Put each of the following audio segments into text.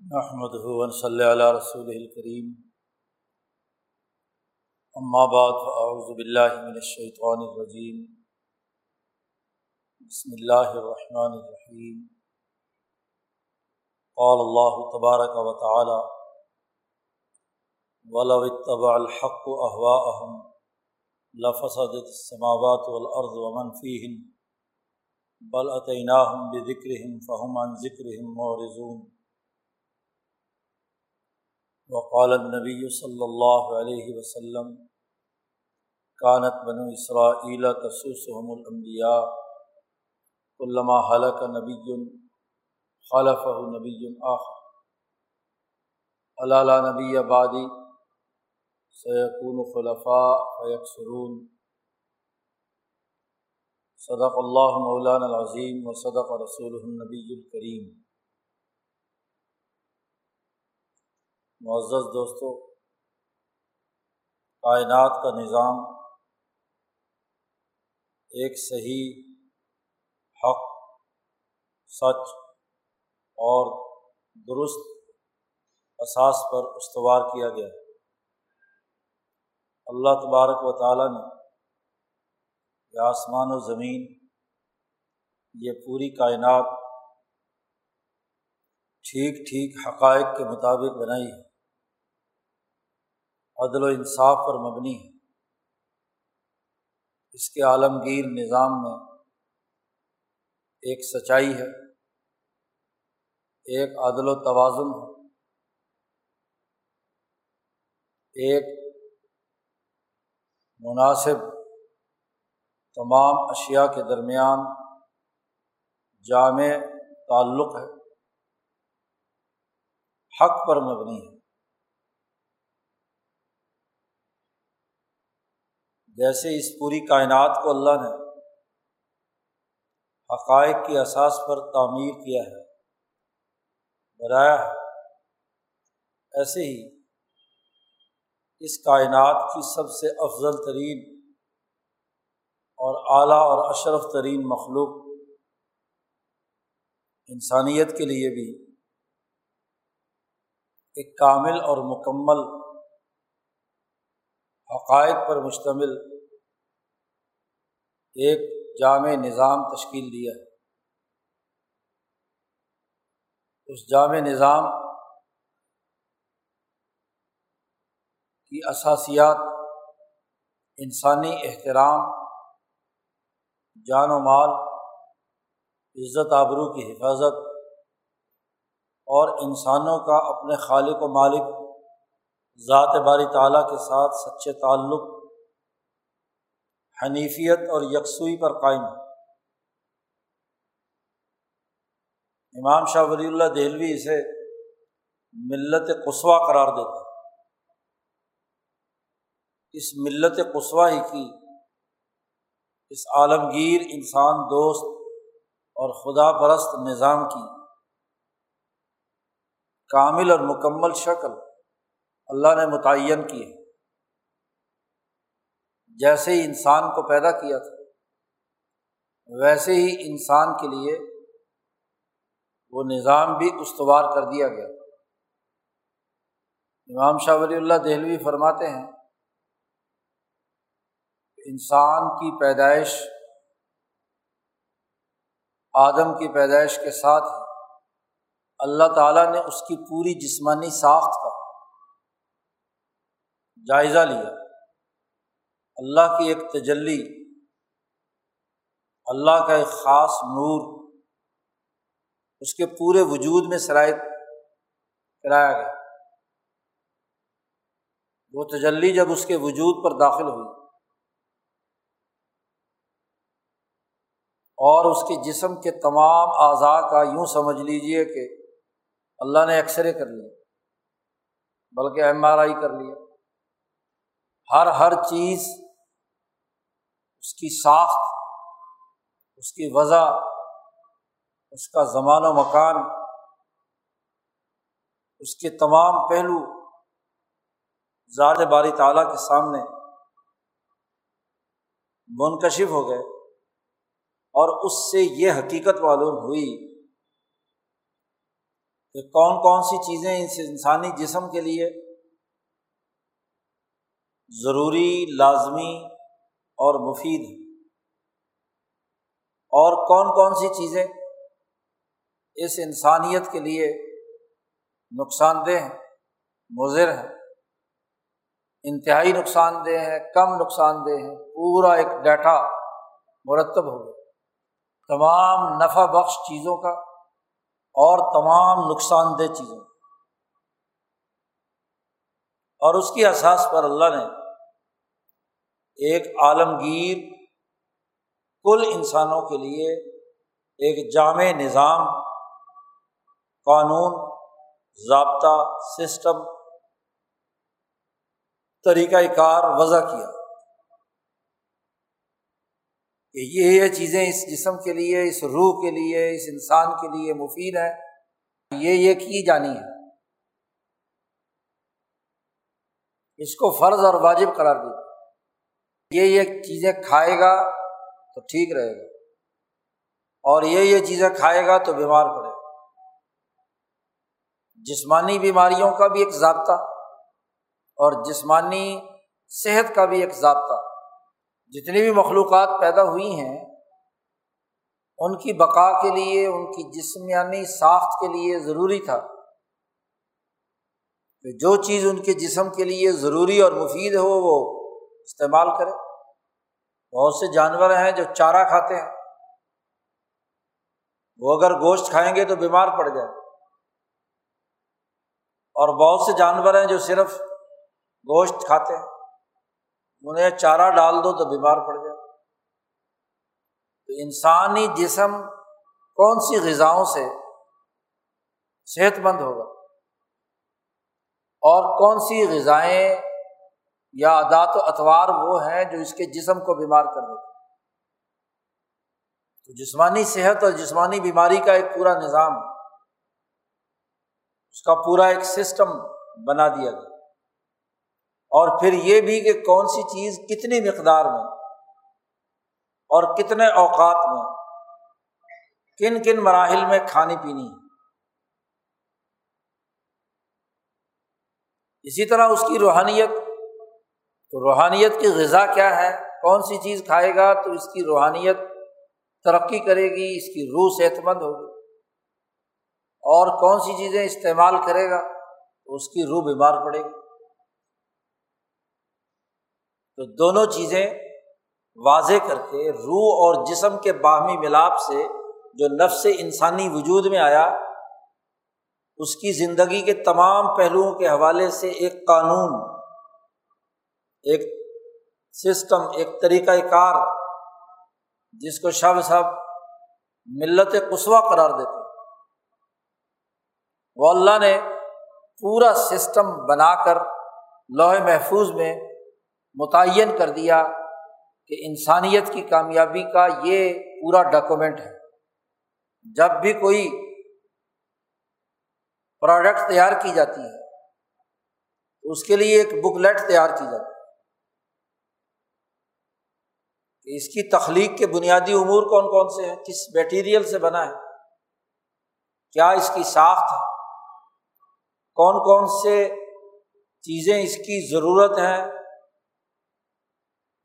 محمد ہُون صلی اللہ رسول الکریم اما بعد فاعوذ باللہ من الشیطان الرجیم بسم اللہ الرحمن الرحیم قال اللہ تبارک و تعالی ولو اتبع الحق اهواءهم لفسدت السماوات والارض ومن فيهن، بل اتیناہم بذکرہم فہم عن ذکرہم معرضون. وقال النبی صلی اللہ علیہ وسلم کانت بنو اسرائیل تسوسهم الانبیاء علامہ حلق نبی خلف نبی آخر. علالہ نبی آبادی سیقون خلفاء فیکسرون صدق اللہ مولان العظیم و صدق رسول النبی الکریم معزز دوستوں کائنات کا نظام ایک صحیح حق، سچ اور درست اساس پر استوار کیا گیا۔ اللہ تبارک و تعالیٰ نے یہ آسمان و زمین، یہ پوری کائنات ٹھیک ٹھیک حقائق کے مطابق بنائی ہے۔ عدل و انصاف پر مبنی ہے۔ اس کے عالمگیر نظام میں ایک سچائی ہے، ایک عدل و توازن ہے، ایک مناسب تمام اشیا کے درمیان جامع تعلق ہے۔ حق پر مبنی ہے۔ جیسے اس پوری کائنات کو اللہ نے حقائق کی اساس پر تعمیر کیا ہے، بنایا ہے۔ ایسے ہی اس کائنات کی سب سے افضل ترین اور اعلیٰ اور اشرف ترین مخلوق انسانیت کے لیے بھی ایک کامل اور مکمل حقائق پر مشتمل ایک جامع نظام تشکیل دیا ہے۔ اس جامع نظام کی اثاسیات انسانی احترام، جان و مال، عزت آبرو کی حفاظت اور انسانوں کا اپنے خالق و مالک ذات باری تعالیٰ کے ساتھ سچے تعلق، حنیفیت اور یکسوئی پر قائم ہے۔ امام شاہ ولی اللہ دہلوی اسے ملت قصوہ قرار دیتے اس ملت قصوہ ہی کی اس عالمگیر انسان دوست اور خدا پرست نظام کی کامل اور مکمل شکل اللہ نے متعین کی ہے جیسے ہی انسان کو پیدا کیا تھا، ویسے ہی انسان کے لیے وہ نظام بھی استوار کر دیا گیا۔ امام شاہ ولی اللہ دہلوی فرماتے ہیں، انسان کی پیدائش آدم کی پیدائش کے ساتھ اللہ تعالیٰ نے اس کی پوری جسمانی ساخت کا جائزہ لیا۔ اللہ کی ایک تجلی، اللہ کا ایک خاص نور، اس کے پورے وجود میں شرائط کرایا گیا۔ وہ تجلی جب اس کے وجود پر داخل ہوئی، اور اس کے جسم کے تمام اعضاء کا یوں سمجھ لیجیے کہ اللہ نے ایکس رے کر لیا، بلکہ ایم آر آئی کر لیا۔ ہر ہر چیز اس کی ساخت، اس کی وضع، اس کا زمان و مکان، اس کے تمام پہلو ذات باری تعالیٰ کے سامنے منکشف ہو گئے اور اس سے یہ حقیقت معلوم ہوئی کہ کون کون سی چیزیں اس انسانی جسم کے لیے ضروری، لازمی اور مفید ہیں۔ اور کون کون سی چیزیں اس انسانیت کے لیے نقصان دہ ہیں، مضر ہیں؟ انتہائی نقصان دہ ہیں، کم نقصان دہ ہیں، پورا ایک ڈیٹا مرتب ہو گیا۔ تمام نفع بخش چیزوں کا اور تمام نقصان دہ چیزوں کا۔ اور اس کی احساس پر اللہ نے ایک عالمگیر کل انسانوں کے لیے ایک جامع نظام، قانون، ضابطہ سسٹم طریقۂ کار وضع کیا۔ کہ یہ یہ چیزیں اس جسم کے لیے، اس روح کے لیے، اس انسان کے لیے مفید ہیں، یہ یہ کی جانی ہے۔ اس کو فرض اور واجب قرار دی یہ یہ چیزیں کھائے گا تو ٹھیک رہے گا۔ اور یہ یہ چیزیں کھائے گا تو بیمار پڑے گا۔ جسمانی بیماریوں کا بھی ایک ضابطہ اور جسمانی صحت کا بھی ایک ضابطہ۔ جتنی بھی مخلوقات پیدا ہوئی ہیں، ان کی بقا کے لیے، ان کی جسمانی ساخت کے لیے ضروری تھا۔ کہ جو چیز ان کے جسم کے لیے ضروری اور مفید ہو، وہ استعمال کرے بہت سے جانور ہیں جو چارہ کھاتے ہیں۔ وہ اگر گوشت کھائیں گے تو بیمار پڑ جائے اور بہت سے جانور ہیں جو صرف گوشت کھاتے ہیں۔ انہیں چارہ ڈال دو تو بیمار پڑ جائے تو انسانی جسم کون سی غذاؤں سے صحت مند ہوگا؟ اور کون سی غذائیں یا عادات و اطوار وہ ہیں جو اس کے جسم کو بیمار کر دیتے تو جسمانی صحت اور جسمانی بیماری کا ایک پورا نظام، اس کا پورا ایک سسٹم بنا دیا گیا۔ اور پھر یہ بھی کہ کون سی چیز کتنی مقدار میں اور کتنے اوقات میں کن کن مراحل میں کھانی پینی ہے۔ اسی طرح اس کی روحانیت تو روحانیت کی غذا کیا ہے؟ کون سی چیز کھائے گا تو اس کی روحانیت ترقی کرے گی، اس کی روح صحت مند ہوگی۔ اور کون سی چیزیں استعمال کرے گا؟ تو اس کی روح بیمار پڑے گی۔ تو دونوں چیزیں واضح کر کے روح اور جسم کے باہمی ملاپ سے جو نفس انسانی وجود میں آیا، اس کی زندگی کے تمام پہلوؤں کے حوالے سے ایک قانون ایک سسٹم، ایک طریقۂ کار جس کو شب سب ملت قصوا قرار دیتے وہ اللہ نے پورا سسٹم بنا کر لوہے محفوظ میں متعین کر دیا کہ انسانیت کی کامیابی کا یہ پورا ڈاکومنٹ ہے۔ جب بھی کوئی پروڈکٹ تیار کی جاتی ہے تو اس کے لیے ایک بک لیٹ تیار کی جاتی ہے۔ کہ اس کی تخلیق کے بنیادی امور کون کون سے ہیں؟ کس میٹیریل سے بنا ہے؟ کیا اس کی ساخت ہے؟ کون کون سے چیزیں اس کی ضرورت ہیں؟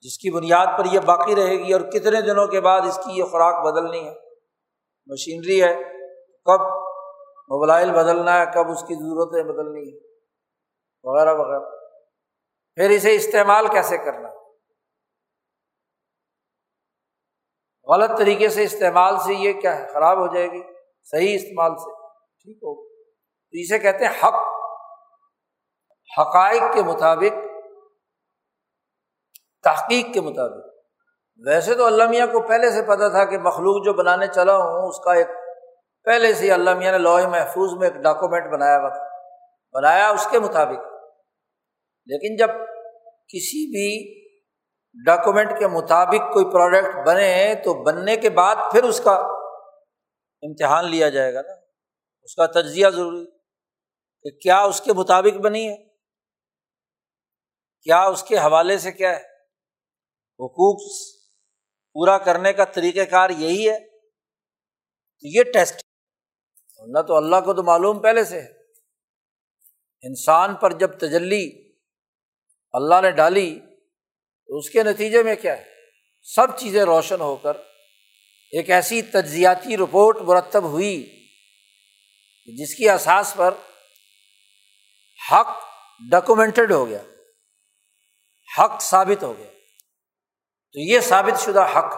جس کی بنیاد پر یہ باقی رہے گی اور کتنے دنوں کے بعد اس کی یہ خوراک بدلنی ہے؟ مشینری ہے۔ کب موبائل بدلنا ہے؟ کب اس کی ضرورتیں بدلنی ہے وغیرہ وغیرہ۔ پھر اسے استعمال کیسے کرنا ہے؟ غلط طریقے سے استعمال سے یہ کیا ہے؟ خراب ہو جائے گی۔ صحیح استعمال سے۔ ٹھیک ہو۔ تو اسے کہتے ہیں حق۔ حقائق کے مطابق، تحقیق کے مطابق۔ ویسے تو اللہ میاں کو پہلے سے پتا تھا کہ مخلوق جو بنانے چلا ہوں، اس کا ایک پہلے سے اللہ میاں نے لوہے محفوظ میں ایک ڈاکومنٹ بنایا ہوا تھا۔ بنایا اس کے مطابق۔ لیکن جب کسی بھی ڈاکومنٹ کے مطابق کوئی پروڈکٹ بنے تو بننے کے بعد پھر اس کا امتحان لیا جائے گا نا۔ اس کا تجزیہ ضروری کہ کیا اس کے مطابق بنی ہے؟ کیا اس کے حوالے سے کیا ہے؟ حقوق پورا کرنے کا طریقہ کار یہی ہے۔ تو یہ ٹیسٹ نہ تو اللہ کو تو معلوم پہلے سے ہے۔ انسان پر جب تجلی اللہ نے ڈالی تو اس کے نتیجے میں کیا ہے؟ سب چیزیں روشن ہو کر ایک ایسی تجزیاتی رپورٹ مرتب ہوئی جس کی اساس پر حق ڈاکومینٹڈ ہو گیا، حق ثابت ہو گیا۔ تو یہ ثابت شدہ حق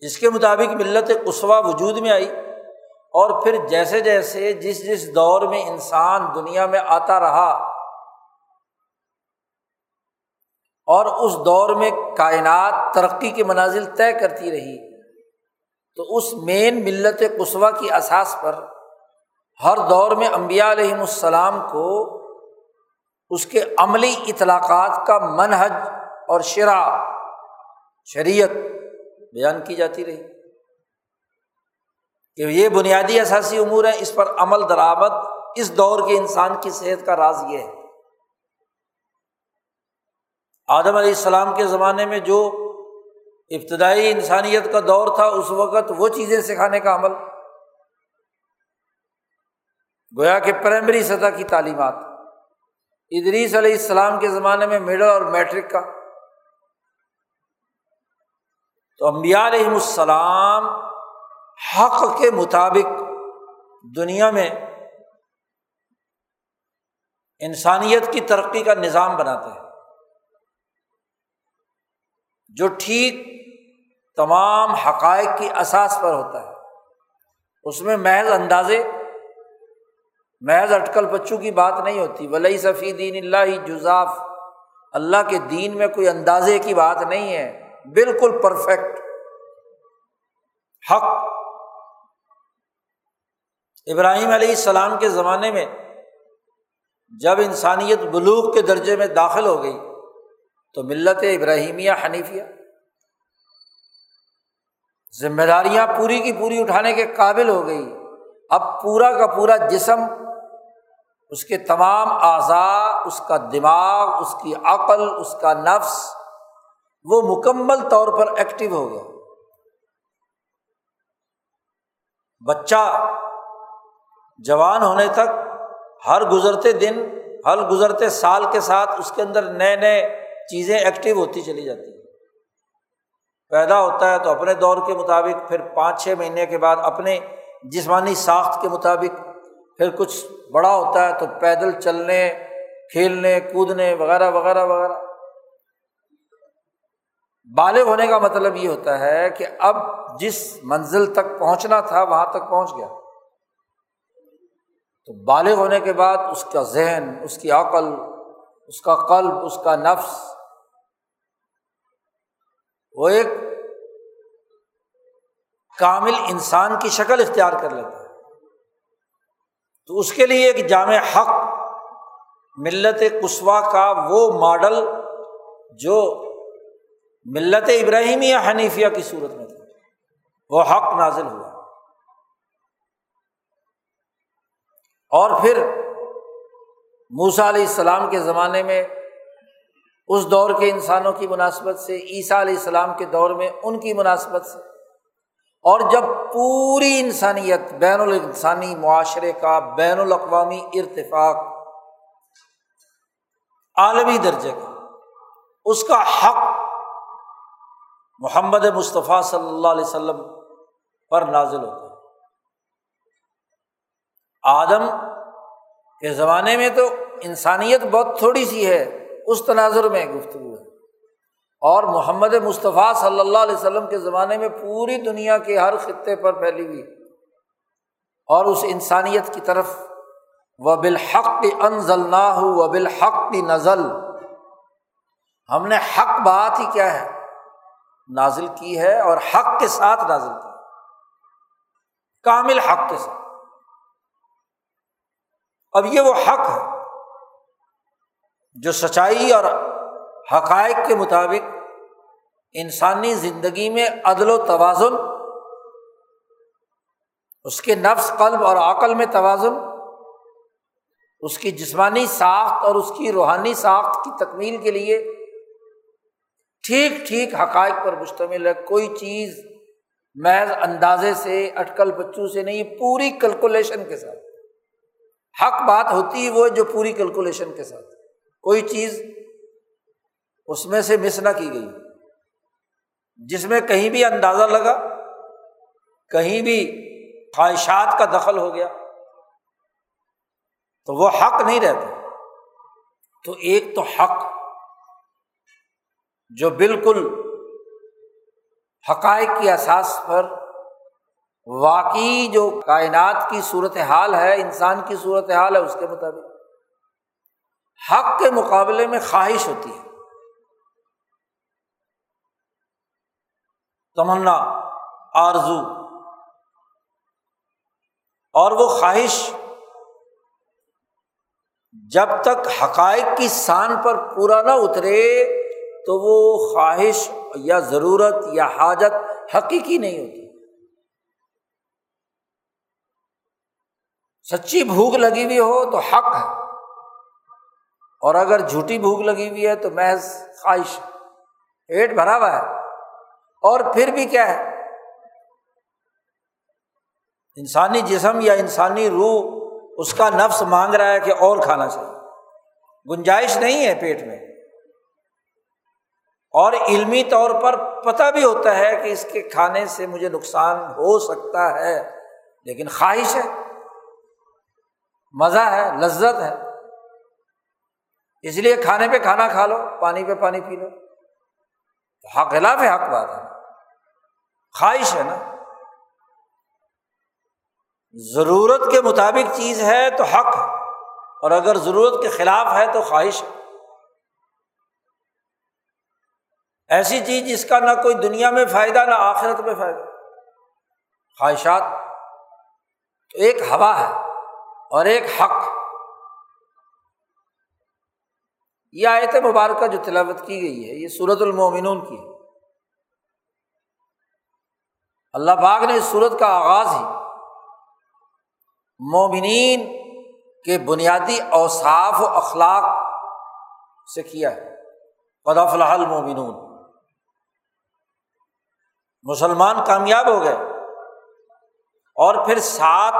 جس کے مطابق ملت قصوا وجود میں آئی اور پھر جیسے جیسے جس جس دور میں انسان دنیا میں آتا رہا اور اس دور میں کائنات ترقی کے منازل طے کرتی رہی۔ تو اس مین ملت قصوا کی اساس پر ہر دور میں امبیا علیہم السلام کو اس کے عملی اطلاقات کا منحج اور شرح شریعت بیان کی جاتی رہی۔ کہ یہ بنیادی اثاثی امور ہیں، اس پر عمل، درآمد، اس دور کے انسان کی صحت کا راز یہ ہے۔ آدم علیہ السلام کے زمانے میں جو ابتدائی انسانیت کا دور تھا، اس وقت وہ چیزیں سکھانے کا عمل۔ گویا کہ پرائمری سطح کی تعلیمات۔ ادریس علیہ السلام کے زمانے میں مڈل اور میٹرک کا۔ تو امبیا علیہم السلام حق کے مطابق دنیا میں انسانیت کی ترقی کا نظام بناتے ہیں۔ جو ٹھیک تمام حقائق کی اساس پر ہوتا ہے۔ اس میں محض اندازے، محض اٹکل بچوں کی بات نہیں ہوتی۔ ولی صفی دین اللہ جزاف۔ اللہ کے دین میں کوئی اندازے کی بات نہیں ہے۔ بالکل پرفیکٹ حق۔ ابراہیم علیہ السلام کے زمانے میں جب انسانیت بلوغ کے درجے میں داخل ہو گئی تو ملت ابراہیمیہ حنیفیہ۔ ذمہ داریاں پوری کی پوری اٹھانے کے قابل ہو گئی۔ اب پورا کا پورا جسم، اس کے تمام اعضاء، اس کا دماغ، اس کی عقل، اس کا نفس، وہ مکمل طور پر ایکٹیو ہو گیا۔ بچہ جوان ہونے تک ہر گزرتے دن، ہر گزرتے سال کے ساتھ اس کے اندر نئے نئے چیزیں ایکٹیو ہوتی چلی جاتی ہیں۔ پیدا ہوتا ہے تو اپنے دور کے مطابق، پھر پانچ چھ مہینے کے بعد اپنے جسمانی ساخت کے مطابق۔ پھر کچھ بڑا ہوتا ہے تو پیدل چلنے، کھیلنے، کودنے، وغیرہ وغیرہ وغیرہ۔ بالغ ہونے کا مطلب یہ ہوتا ہے کہ اب جس منزل تک پہنچنا تھا، وہاں تک پہنچ گیا۔ تو بالغ ہونے کے بعد اس کا ذہن، اس کی عقل، اس کا قلب، اس کا نفس وہ ایک کامل انسان کی شکل اختیار کر لیتا ہے۔ تو اس کے لیے ایک جامع حق، ملت کسوا کا وہ ماڈل جو ملت ابراہیم یا حنیفیہ کی صورت میں تھا۔ وہ حق نازل ہوا۔ اور پھر موسا علیہ السلام کے زمانے میں اس دور کے انسانوں کی مناسبت سے، عیسیٰ علیہ السلام کے دور میں ان کی مناسبت سے۔ اور جب پوری انسانیت، بین الانسانی معاشرے کا بین الاقوامی ارتفاق عالمی درجے کا، اس کا حق محمد مصطفیٰ صلی اللہ علیہ وسلم پر نازل ہوتا ہے۔ آدم کے زمانے میں تو انسانیت بہت تھوڑی سی ہے اس تناظر میں گفتگو ہے۔ اور محمد مصطفیٰ صلی اللہ علیہ وسلم کے زمانے میں پوری دنیا کے ہر خطے پر پھیلی ہوئی۔ اور اس انسانیت کی طرف و بالحق انزل نہ ہو و بالحق نزل۔ ہم نے حق بات ہی کیا ہے، نازل کی ہے اور حق کے ساتھ نازل کی۔ کامل حق کے ساتھ۔ اب یہ وہ حق ہے۔ جو سچائی اور حقائق کے مطابق انسانی زندگی میں عدل و توازن، اس کے نفس، قلب اور عقل میں توازن، اس کی جسمانی ساخت اور اس کی روحانی ساخت کی تکمیل کے لیے ٹھیک ٹھیک حقائق پر مشتمل ہے۔ کوئی چیز محض اندازے سے، اٹکل بچوں سے نہیں، پوری کیلکولیشن کے ساتھ۔ حق بات ہوتی ہے وہ جو پوری کیلکولیشن کے ساتھ۔ کوئی چیز اس میں سے مس نہ کی گئی۔ جس میں کہیں بھی اندازہ لگا، کہیں بھی خواہشات کا دخل ہو گیا، تو وہ حق نہیں رہتا۔ تو ایک تو حق جو بالکل حقائق کی احساس پر واقعی جو کائنات کی صورت حال ہے، انسان کی صورت حال ہے، اس کے مطابق۔ حق کے مقابلے میں خواہش ہوتی ہے۔ تمنا، آرزو۔ اور وہ خواہش جب تک حقائق کی سان پر پورا نہ اترے تو وہ خواہش یا ضرورت یا حاجت حقیقی نہیں ہوتی۔ سچی بھوک لگی ہوئی ہو تو حق ہے۔ اور اگر جھوٹی بھوک لگی ہوئی ہے تو محض خواہش پیٹ بھرا ہوا ہے۔ اور پھر بھی کیا ہے؟ انسانی جسم یا انسانی روح اس کا نفس مانگ رہا ہے کہ اور کھانا چاہیے۔ گنجائش نہیں ہے پیٹ میں۔ اور علمی طور پر پتہ بھی ہوتا ہے کہ اس کے کھانے سے مجھے نقصان ہو سکتا ہے، لیکن خواہش ہے۔ مزہ ہے، لذت ہے۔ اس لیے کھانے پہ کھانا کھا لو، پانی پہ پانی پی لو۔ حق خلاف ہے، حق بات ہے۔ خواہش ہے نا۔ ضرورت کے مطابق چیز ہے تو حق ہے، اور اگر ضرورت کے خلاف ہے تو خواہش ہے۔ ایسی چیز جس کا نہ کوئی دنیا میں فائدہ، نہ آخرت میں فائدہ۔ خواہشات تو ایک ہوا ہے اور ایک حق۔ یہ آیت مبارکہ جو تلاوت کی گئی ہے، یہ سورت المومنون کی ہے۔ اللہ باغ نے اس صورت کا آغاز ہی مومنین کے بنیادی اوصاف و اخلاق سے کیا ہے۔ قدف الحل مومنون مسلمان کامیاب ہو گئے۔ اور پھر سات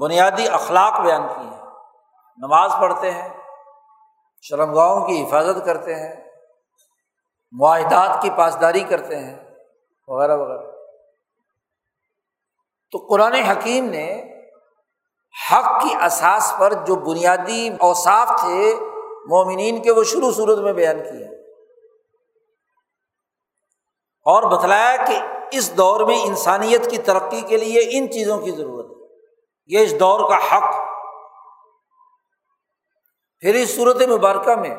بنیادی اخلاق بیان کی ہیں۔ نماز پڑھتے ہیں۔ شرمگاہوں کی حفاظت کرتے ہیں، معاہدات کی پاسداری کرتے ہیں، وغیرہ وغیرہ۔ تو قرآن حکیم نے حق کی اساس پر جو بنیادی اوصاف تھے مومنین کے، وہ شروع صورت میں بیان کیے۔ اور بتلایا کہ اس دور میں انسانیت کی ترقی کے لیے ان چیزوں کی ضرورت ہے۔ یہ اس دور کا حق پھر اس صورت مبارکہ میں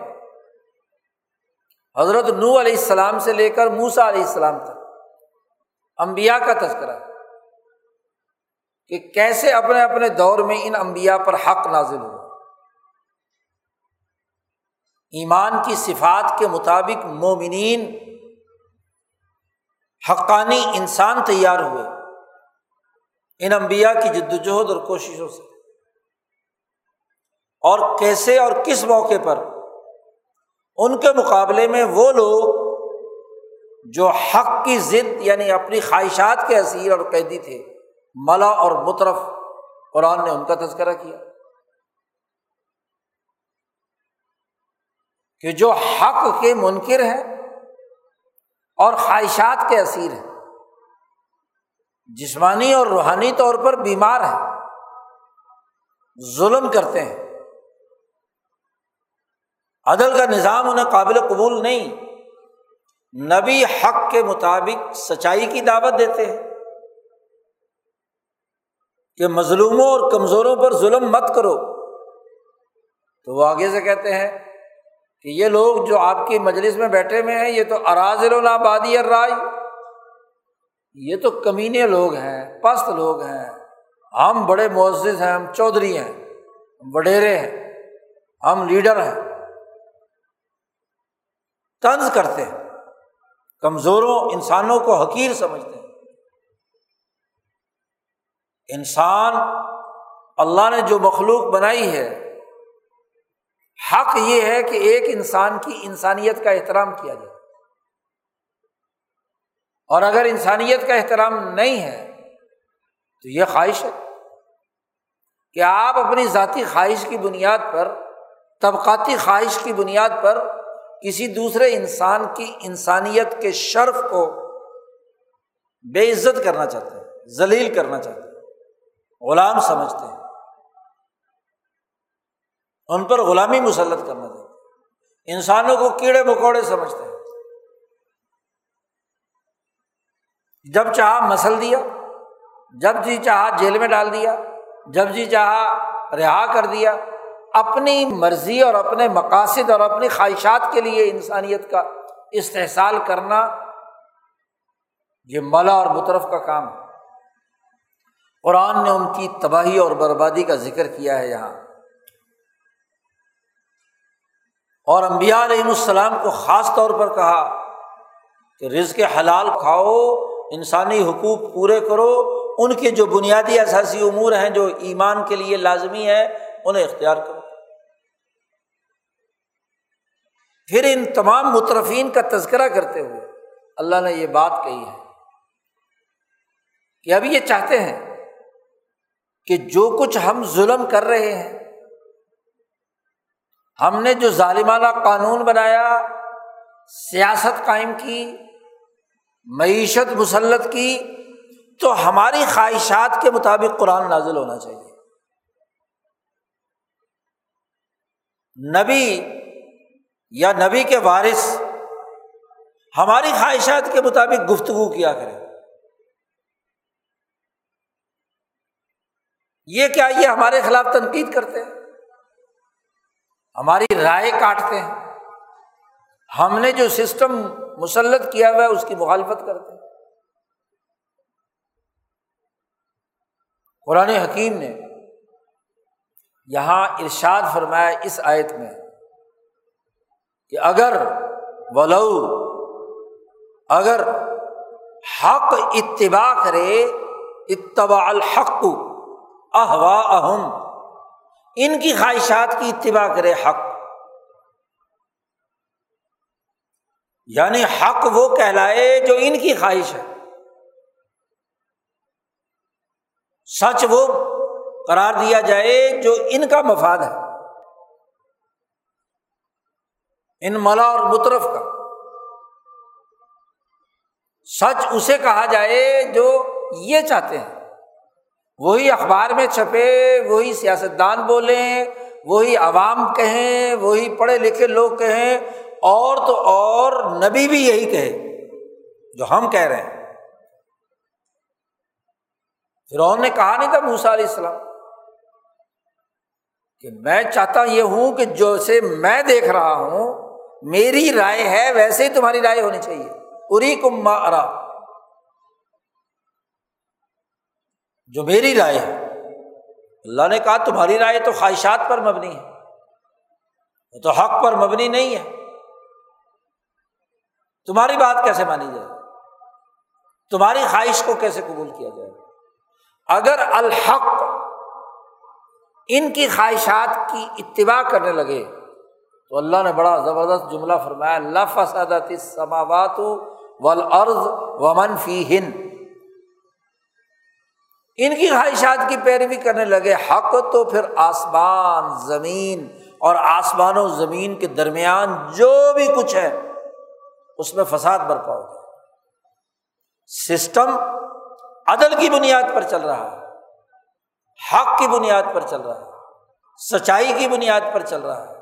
حضرت نو علیہ السلام سے لے کر موسا علیہ السلام تک امبیا کا تذکرہ ہے کہ کیسے اپنے اپنے دور میں ان امبیا پر حق نازل ہوا۔ ایمان کی صفات کے مطابق مومنین حقانی انسان تیار ہوئے۔ ان امبیا کی جدوجہد اور کوششوں سے۔ اور کیسے اور کس موقع پر؟ ان کے مقابلے میں وہ لوگ جو حق کی ضد یعنی اپنی خواہشات کے اسیر اور قیدی تھے، ملا اور مترف، قرآن نے ان کا تذکرہ کیا۔ کہ جو حق کے منکر ہیں اور خواہشات کے اسیر ہیں، جسمانی اور روحانی طور پر بیمار ہیں، ظلم کرتے ہیں۔ عدل کا نظام انہیں قابل قبول نہیں۔ نبی حق کے مطابق سچائی کی دعوت دیتے ہیں۔ کہ مظلوموں اور کمزوروں پر ظلم مت کرو۔ تو وہ آگے سے کہتے ہیں کہ یہ لوگ جو آپ کی مجلس میں بیٹھے ہوئے ہیں، یہ تو اراضل الآبادی رائے یہ تو کمینے لوگ ہیں، پست لوگ ہیں۔ ہم بڑے معزز ہیں، ہم چودھری ہیں وڈیرے ہیں، ہم لیڈر ہیں۔ طنز کرتے ہیں۔ کمزوروں انسانوں کو حقیر سمجھتے ہیں۔ انسان اللہ نے جو مخلوق بنائی ہے، حق یہ ہے کہ ایک انسان کی انسانیت کا احترام کیا جائے۔ اور اگر انسانیت کا احترام نہیں ہے، تو یہ خواہش ہے کہ آپ اپنی ذاتی خواہش کی بنیاد پر، طبقاتی خواہش کی بنیاد پر کسی دوسرے انسان کی انسانیت کے شرف کو بے عزت کرنا چاہتے ہیں، ذلیل کرنا چاہتے ہیں، غلام سمجھتے ہیں۔ ان پر غلامی مسلط کرنا چاہتے ہیں۔ انسانوں کو کیڑے مکوڑے سمجھتے ہیں۔ جب چاہا مسل دیا، جب جی چاہا جیل میں ڈال دیا، جب جی چاہا رہا کر دیا اپنی مرضی اور اپنے مقاصد اور اپنی خواہشات کے لیے انسانیت کا استحصال کرنا یہ ملا اور مترف کا کام ہے۔ قرآن نے ان کی تباہی اور بربادی کا ذکر کیا ہے یہاں۔ اور امبیا علیہ السلام کو خاص طور پر کہا کہ رزق حلال کھاؤ، انسانی حقوق پورے کرو۔ ان کے جو بنیادی اثاثی امور ہیں، جو ایمان کے لیے لازمی ہے انہیں اختیار کرو۔ پھر ان تمام مترفین کا تذکرہ کرتے ہوئے اللہ نے یہ بات کہی ہے کہ اب یہ چاہتے ہیں کہ جو کچھ ہم ظلم کر رہے ہیں، ہم نے جو ظالمانہ قانون بنایا، سیاست قائم کی، معیشت مسلط کی، تو ہماری خواہشات کے مطابق قرآن نازل ہونا چاہیے۔ نبی یا نبی کے وارث ہماری خواہشات کے مطابق گفتگو کیا کرے یہ کیا یہ ہمارے خلاف تنقید کرتے ہیں؟ ہماری رائے کاٹتے ہیں۔ ہم نے جو سسٹم مسلط کیا ہوا ہے، اس کی مخالفت کرتے ہیں۔ قرآن حکیم نے یہاں ارشاد فرمایا اس آیت میں کہ اگر ولو اگر حق اتباع کرے، اتباع الحق احوا اہم ان کی خواہشات کی اتباع کرے حق۔ یعنی حق وہ کہلائے جو ان کی خواہش ہے۔ سچ وہ قرار دیا جائے جو ان کا مفاد ہے۔ ان ملا اور مترف کا۔ سچ اسے کہا جائے جو یہ چاہتے ہیں۔ وہی اخبار میں چھپے، وہی سیاست دان بولیں، وہی عوام کہیں، وہی پڑھے لکھے لوگ کہیں، اور تو اور نبی بھی یہی کہے، جو ہم کہہ رہے ہیں۔ پھر نے کہا نہیں تھا موسا علیہ السلام کہ میں چاہتا یہ ہوں کہ جیسے میں دیکھ رہا ہوں میری رائے ہے ویسے ہی تمہاری رائے ہونی چاہیے۔ اری کم ارا جو میری رائے ہے۔ اللہ نے کہا تمہاری رائے تو خواہشات پر مبنی ہے۔ وہ تو حق پر مبنی نہیں ہے۔ تمہاری بات کیسے مانی جائے؟ تمہاری خواہش کو کیسے قبول کیا جائے؟ اگر الحق ان کی خواہشات کی اتباع کرنے لگے تو اللہ نے بڑا زبردست جملہ فرمایا اللہ فسادت سماوات ولعرض ومن فی ہند ان کی خواہشات کی پیروی کرنے لگے، حق تو پھر آسمان، زمین اور آسمان و زمین کے درمیان جو بھی کچھ ہے، اس میں فساد برپا ہو جائے سسٹم عدل کی بنیاد پر چل رہا ہے، حق کی بنیاد پر چل رہا ہے، سچائی کی بنیاد پر چل رہا ہے۔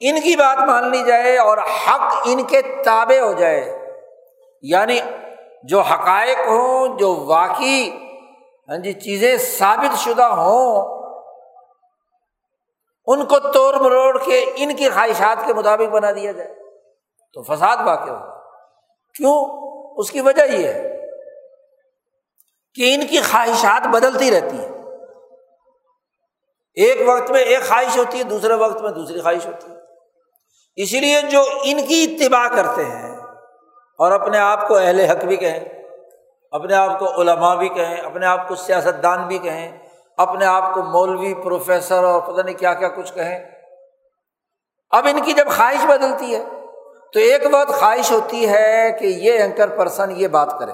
ان کی بات مان لی جائے اور حق ان کے تابے ہو جائے۔ یعنی جو حقائق ہوں، جو واقعی ہاں جی چیزیں ثابت شدہ ہوں، ان کو توڑ مروڑ کے ان کی خواہشات کے مطابق بنا دیا جائے۔ تو فساد واقع ہوگا کیوں؟ اس کی وجہ یہ ہے کہ ان کی خواہشات بدلتی رہتی ہیں۔ ایک وقت میں ایک خواہش ہوتی ہے، دوسرے وقت میں دوسری خواہش ہوتی ہے۔ اسی لیے جو ان کی اتباع کرتے ہیں اور اپنے آپ کو اہل حق بھی کہیں، اپنے آپ کو علماء بھی کہیں، اپنے آپ کو سیاست دان بھی کہیں، اپنے آپ کو مولوی، پروفیسر اور پتہ نہیں کیا کیا کچھ کہیں۔ اب ان کی جب خواہش بدلتی ہے، تو ایک بات خواہش ہوتی ہے کہ یہ اینکر پرسن یہ بات کرے۔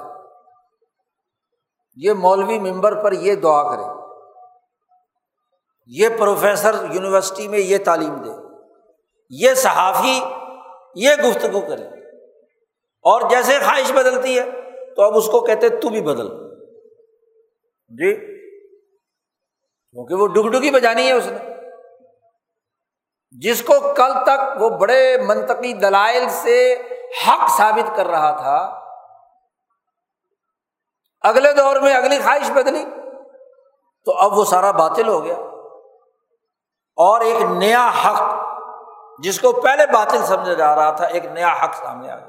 یہ مولوی ممبر پر یہ دعا کرے۔ یہ پروفیسر یونیورسٹی میں یہ تعلیم دے۔ یہ صحافی یہ گفتگو کرے اور جیسے خواہش بدلتی ہے تو اب اس کو کہتے تو بھی بدل۔ جی کیونکہ وہ ڈگ ڈگی بجانی ہے اس نے۔ جس کو کل تک وہ بڑے منطقی دلائل سے حق ثابت کر رہا تھا، اگلے دور میں اگلی خواہش بدلی، تو اب وہ سارا باطل ہو گیا۔ اور ایک نیا حق جس کو پہلے باطل سمجھا جا رہا تھا، ایک نیا حق سامنے آ گیا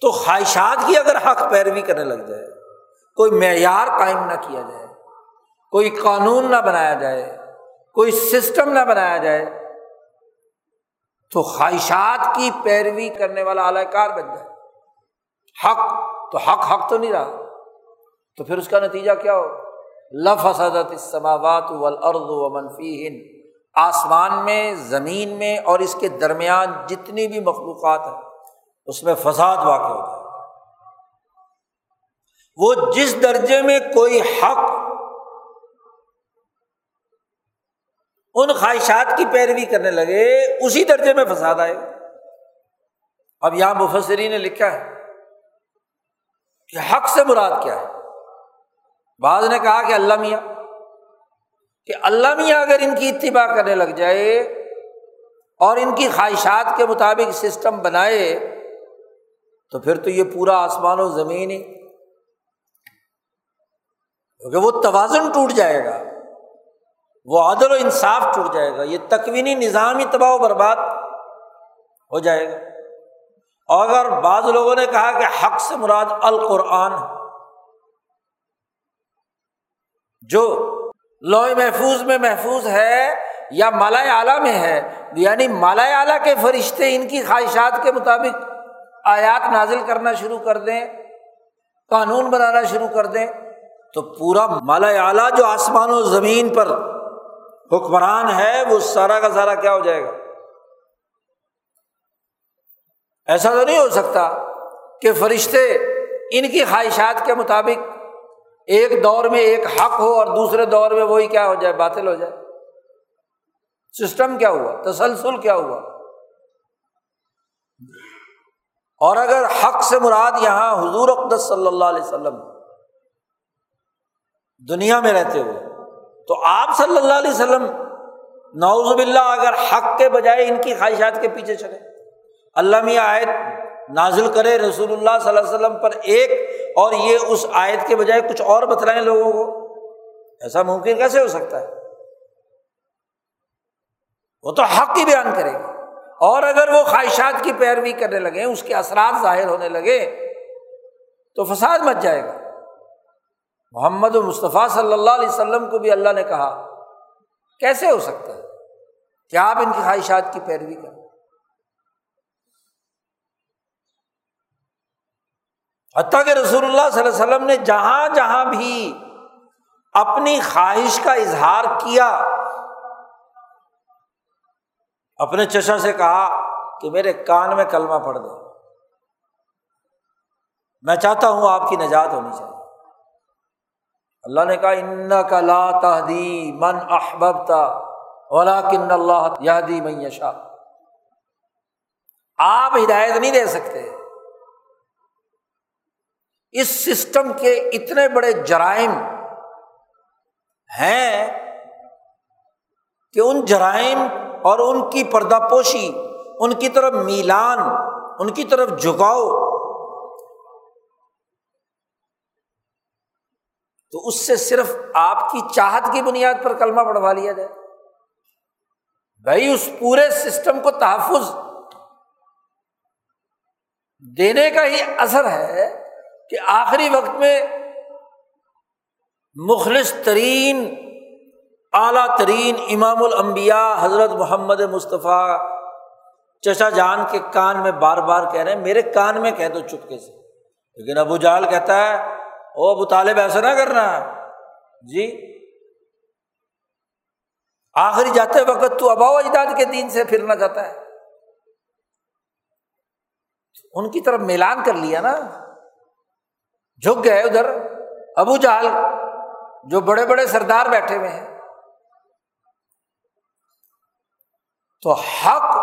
تو خواہشات کی اگر حق پیروی کرنے لگ جائے، کوئی معیار قائم نہ کیا جائے، کوئی قانون نہ بنایا جائے، کوئی سسٹم نہ بنایا جائے، تو خواہشات کی پیروی کرنے والا اعلی کار بن جائے۔ حق تو حق حق تو نہیں رہا۔ تو پھر اس کا نتیجہ کیا ہو لف حسدت اسماوات والارض و منفی ہند آسمان میں، زمین میں اور اس کے درمیان جتنی بھی مخلوقات ہیں، اس میں فساد واقع ہوتا ہے وہ جس درجے میں کوئی حق، ان خواہشات کی پیروی کرنے لگے، اسی درجے میں فساد آئے گا۔ اب یہاں مفسری نے لکھا ہے کہ حق سے مراد کیا ہے؟ بعض نے کہا کہ اللہ میاں، کہ اللہ میاں اگر ان کی اتباع کرنے لگ جائے اور ان کی خواہشات کے مطابق سسٹم بنائے، تو پھر تو یہ پورا آسمان و زمین ہی۔ کیونکہ وہ توازن ٹوٹ جائے گا، وہ عدل و انصاف ٹوٹ جائے گا، یہ تکوینی نظام ہی تباہ و برباد ہو جائے گا۔ اور اگر بعض لوگوں نے کہا کہ حق سے مراد القرآن جو لوہ محفوظ میں محفوظ ہے یا مالا اعلیٰ میں ہے یعنی مالا اعلیٰ کے فرشتے ان کی خواہشات کے مطابق آیات نازل کرنا شروع کر دیں، قانون بنانا شروع کر دیں، تو پورا مالا اعلیٰ جو آسمان و زمین پر حکمران ہے، وہ سارا کا سارا کیا ہو جائے گا؟ ایسا تو نہیں ہو سکتا کہ فرشتے ان کی خواہشات کے مطابق ایک دور میں ایک حق ہو اور دوسرے دور میں وہی کیا ہو جائے، باطل ہو جائے۔ سسٹم کیا ہوا؟ تسلسل کیا ہوا؟ اور اگر حق سے مراد یہاں حضور اقدس صلی اللہ علیہ وسلم دنیا میں رہتے ہوئے، تو آپ صلی اللہ علیہ وسلم نوزب اللہ اگر حق کے بجائے ان کی خواہشات کے پیچھے چلے۔ اللہ میں آیت نازل کرے رسول اللہ صلی اللہ علیہ وسلم پر ایک اور یہ اس آیت کے بجائے کچھ اور بتلائیں لوگوں کو؟ ایسا ممکن کیسے ہو سکتا ہے؟ وہ تو حق ہی بیان کرے گا اور اگر وہ خواہشات کی پیروی کرنے لگے، اس کے اثرات ظاہر ہونے لگے، تو فساد مچ جائے گا۔ محمد مصطفیٰ صلی اللہ علیہ وسلم کو بھی اللہ نے کہا، کیسے ہو سکتا ہے؟ کیا آپ ان کی خواہشات کی پیروی کریں؟ حتیٰ کہ رسول اللہ صلی اللہ علیہ وسلم نے جہاں جہاں بھی اپنی خواہش کا اظہار کیا، اپنے چشا سے کہا کہ میرے کان میں کلمہ پڑ دے میں چاہتا ہوں آپ کی نجات ہونی چاہیے۔ اللہ نے کہا ان کا لا تحدی من احباب تھا اولا کن اللہ یادی میشا آپ ہدایت نہیں دے سکتے۔ اس سسٹم کے اتنے بڑے جرائم ہیں کہ ان جرائم اور ان کی پردہ پوشی، ان کی طرف میلان، ان کی طرف جھکاؤ، تو اس سے صرف آپ کی چاہت کی بنیاد پر کلمہ پڑھوا لیا جائے۔ بھائی، اس پورے سسٹم کو تحفظ دینے کا ہی اثر ہے۔ کہ آخری وقت میں مخلص ترین، اعلیٰ ترین امام الانبیاء حضرت محمد مصطفیٰ چچا جان کے کان میں بار بار کہہ رہے ہیں۔ میرے کان میں کہہ دو چپکے سے۔ لیکن ابو جال کہتا ہے، او ابو طالب، ایسا نہ کرنا۔ جی۔ آخری جاتے وقت تو ابا اجداد کے دین سے پھرنا چاہتا ہے۔ ان کی طرف میلان کر لیا نا۔ جھک گئے ادھر۔ ابو جہل جو بڑے بڑے سردار بیٹھے ہوئے ہیں۔ تو حق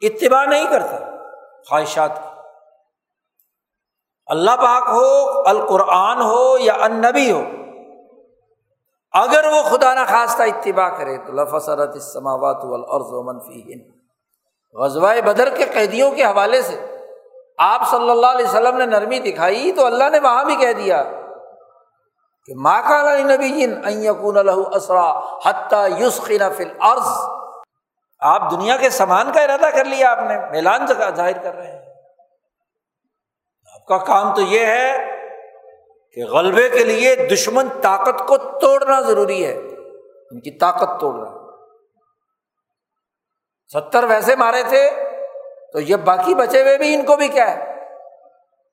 اتباع نہیں کرتا خواہشات کی۔ اللہ پاک ہو، القرآن ہو یا ان نبی ہو، اگر وہ خدا نخواستہ اتباع کرے تو لفسرت اسماوات والارض ومن فیہن۔ غزوہ بدر کے قیدیوں کے حوالے سے آپ صلی اللہ علیہ وسلم نے نرمی دکھائی تو اللہ نے وہاں بھی کہہ دیا کہ ماں کا نبی جن یقون الح اسرا حتیٰ یوسخین فل عرض آپ دنیا کے سامان کا ارادہ کر لیا آپ نے، میلان ظاہر کر رہے ہیں۔ آپ کا کام تو یہ ہے کہ غلبے کے لیے دشمن طاقت کو توڑنا ضروری ہے۔ ان کی طاقت توڑ رہا ستر ویسے مارے تھے۔ تو یہ باقی بچے ہوئے بھی ان کو بھی کیا ہے؟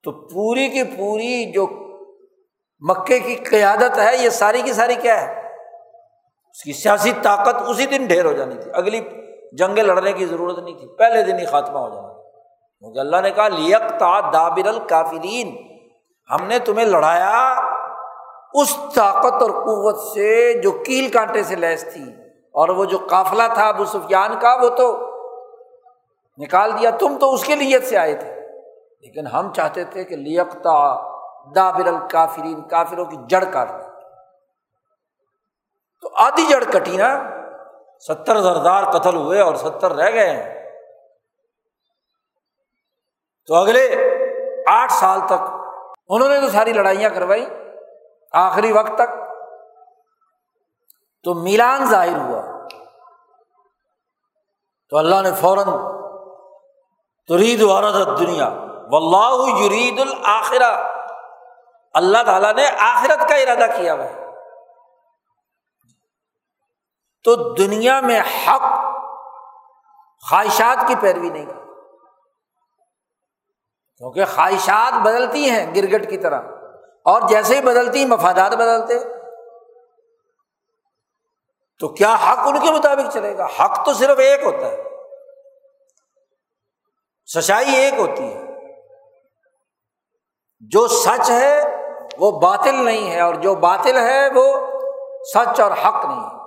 تو پوری کی پوری جو مکے کی قیادت ہے، یہ ساری کی ساری کیا ہے؟ اس کی سیاسی طاقت اسی دن ڈھیر ہو جانی تھی۔ اگلی جنگیں لڑنے کی ضرورت نہیں تھی۔ پہلے دن ہی خاتمہ ہو جانا۔ کیونکہ اللہ نے کہا لیک تا دابر الکافرین۔ ہم نے تمہیں لڑایا اس طاقت اور قوت سے جو کیل کانٹے سے لیس تھی۔ اور وہ جو قافلہ تھا ابو سفیان کا، وہ تو نکال دیا، تم تو اس کے لیت سے آئے تھے۔ لیکن ہم چاہتے تھے کہ لیکتا دابر الکافرین، کافروں کی جڑ کاٹ تو آدھی جڑ کٹی نا، ستر زردار قتل ہوئے اور ستر رہ گئے ہیں۔ تو اگلے آٹھ سال تک انہوں نے تو ساری لڑائیاں کروائی، آخری وقت تک۔ تو میلان ظاہر ہوا۔ تو اللہ نے فوراً ترید عورت دنیا و اللہ یرید الآخرہ اللہ تعالیٰ نے آخرت کا ارادہ کیا ہوا تو دنیا میں حق خواہشات کی پیروی نہیں کرتی کیونکہ خواہشات بدلتی ہیں گرگٹ کی طرح۔ اور جیسے ہی بدلتی مفادات بدلتے تو کیا حق ان کے مطابق چلے گا؟ حق تو صرف ایک ہوتا ہے۔ سچائی ایک ہوتی ہے۔ جو سچ ہے، وہ باطل نہیں ہے، اور جو باطل ہے، وہ سچ اور حق نہیں ہے۔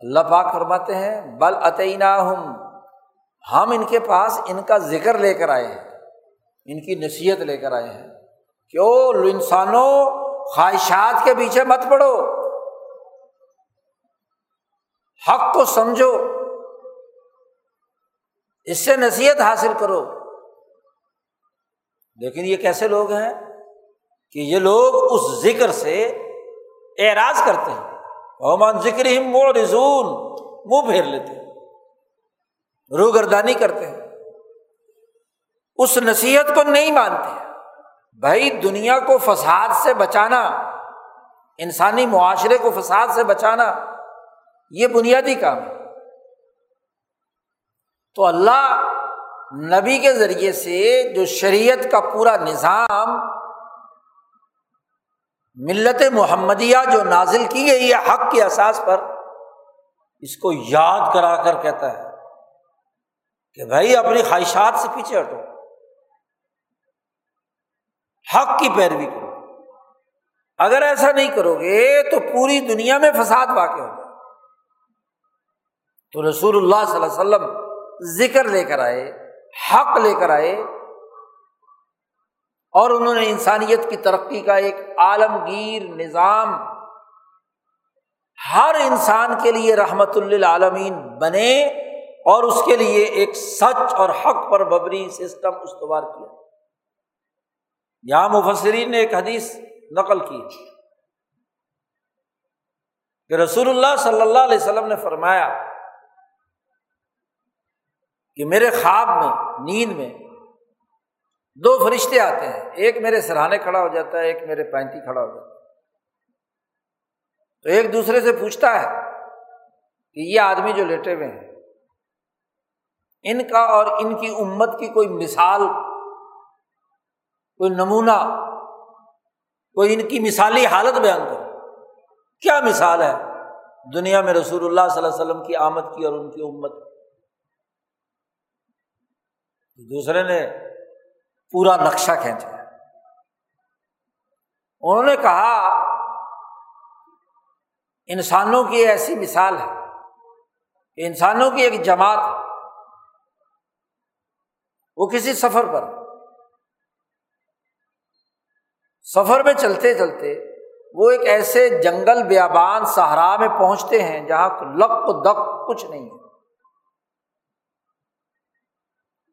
اللہ پاک فرماتے ہیں، بل عطینہ ہم ہم ان کے پاس ان کا ذکر لے کر آئے ہیں، ان کی نصیحت لے کر آئے ہیں۔ کیوں؟ انسانوں خواہشات کے پیچھے مت پڑو۔ حق کو سمجھو۔ اس سے نصیحت حاصل کرو۔ لیکن یہ کیسے لوگ ہیں کہ یہ لوگ اس ذکر سے اعراض کرتے ہیں۔ عمان ذکر ہی مو رضون منہ پھیر لیتے رو گردانی کرتے ہیں۔ اس نصیحت کو نہیں مانتے۔ بھائی، دنیا کو فساد سے بچانا، انسانی معاشرے کو فساد سے بچانا، یہ بنیادی کام ہے۔ تو اللہ نبی کے ذریعے سے جو شریعت کا پورا نظام ملت محمدیہ جو نازل کی گئی ہے حق کے احساس پر، اس کو یاد کرا کر کہتا ہے کہ بھائی اپنی خواہشات سے پیچھے ہٹو، حق کی پیروی کرو۔ اگر ایسا نہیں کرو گے تو پوری دنیا میں فساد واقع ہوگا۔ تو رسول اللہ صلی اللہ علیہ وسلم ذکر لے کر آئے، حق لے کر آئے اور انہوں نے انسانیت کی ترقی کا ایک عالمگیر نظام ہر انسان کے لیے رحمت للعالمین بنے اور اس کے لیے ایک سچ اور حق پر ببری سسٹم استوار کیا۔ یہاں مفسرین نے ایک حدیث نقل کی کہ رسول اللہ صلی اللہ علیہ وسلم نے فرمایا کہ میرے خواب میں، نیند میں دو فرشتے آتے ہیں۔ ایک میرے سرہانے کھڑا ہو جاتا ہے، ایک میرے پینتی کھڑا ہو جاتا ہے۔ تو ایک دوسرے سے پوچھتا ہے کہ یہ آدمی جو لیٹے ہوئے ہیں، ان کا اور ان کی امت کی کوئی مثال، کوئی نمونہ، کوئی ان کی مثالی حالت بیان کرو۔ کیا مثال ہے؟ دنیا میں رسول اللہ صلی اللہ علیہ وسلم کی آمد کی اور ان کی امت دوسرے نے پورا نقشہ کھینچا انہوں نے کہا، انسانوں کی ایسی مثال ہے کہ انسانوں کی ایک جماعت وہ کسی سفر پر، سفر میں چلتے چلتے وہ ایک ایسے جنگل بیابان سہارا میں پہنچتے ہیں جہاں لک دک کچھ نہیں ہے۔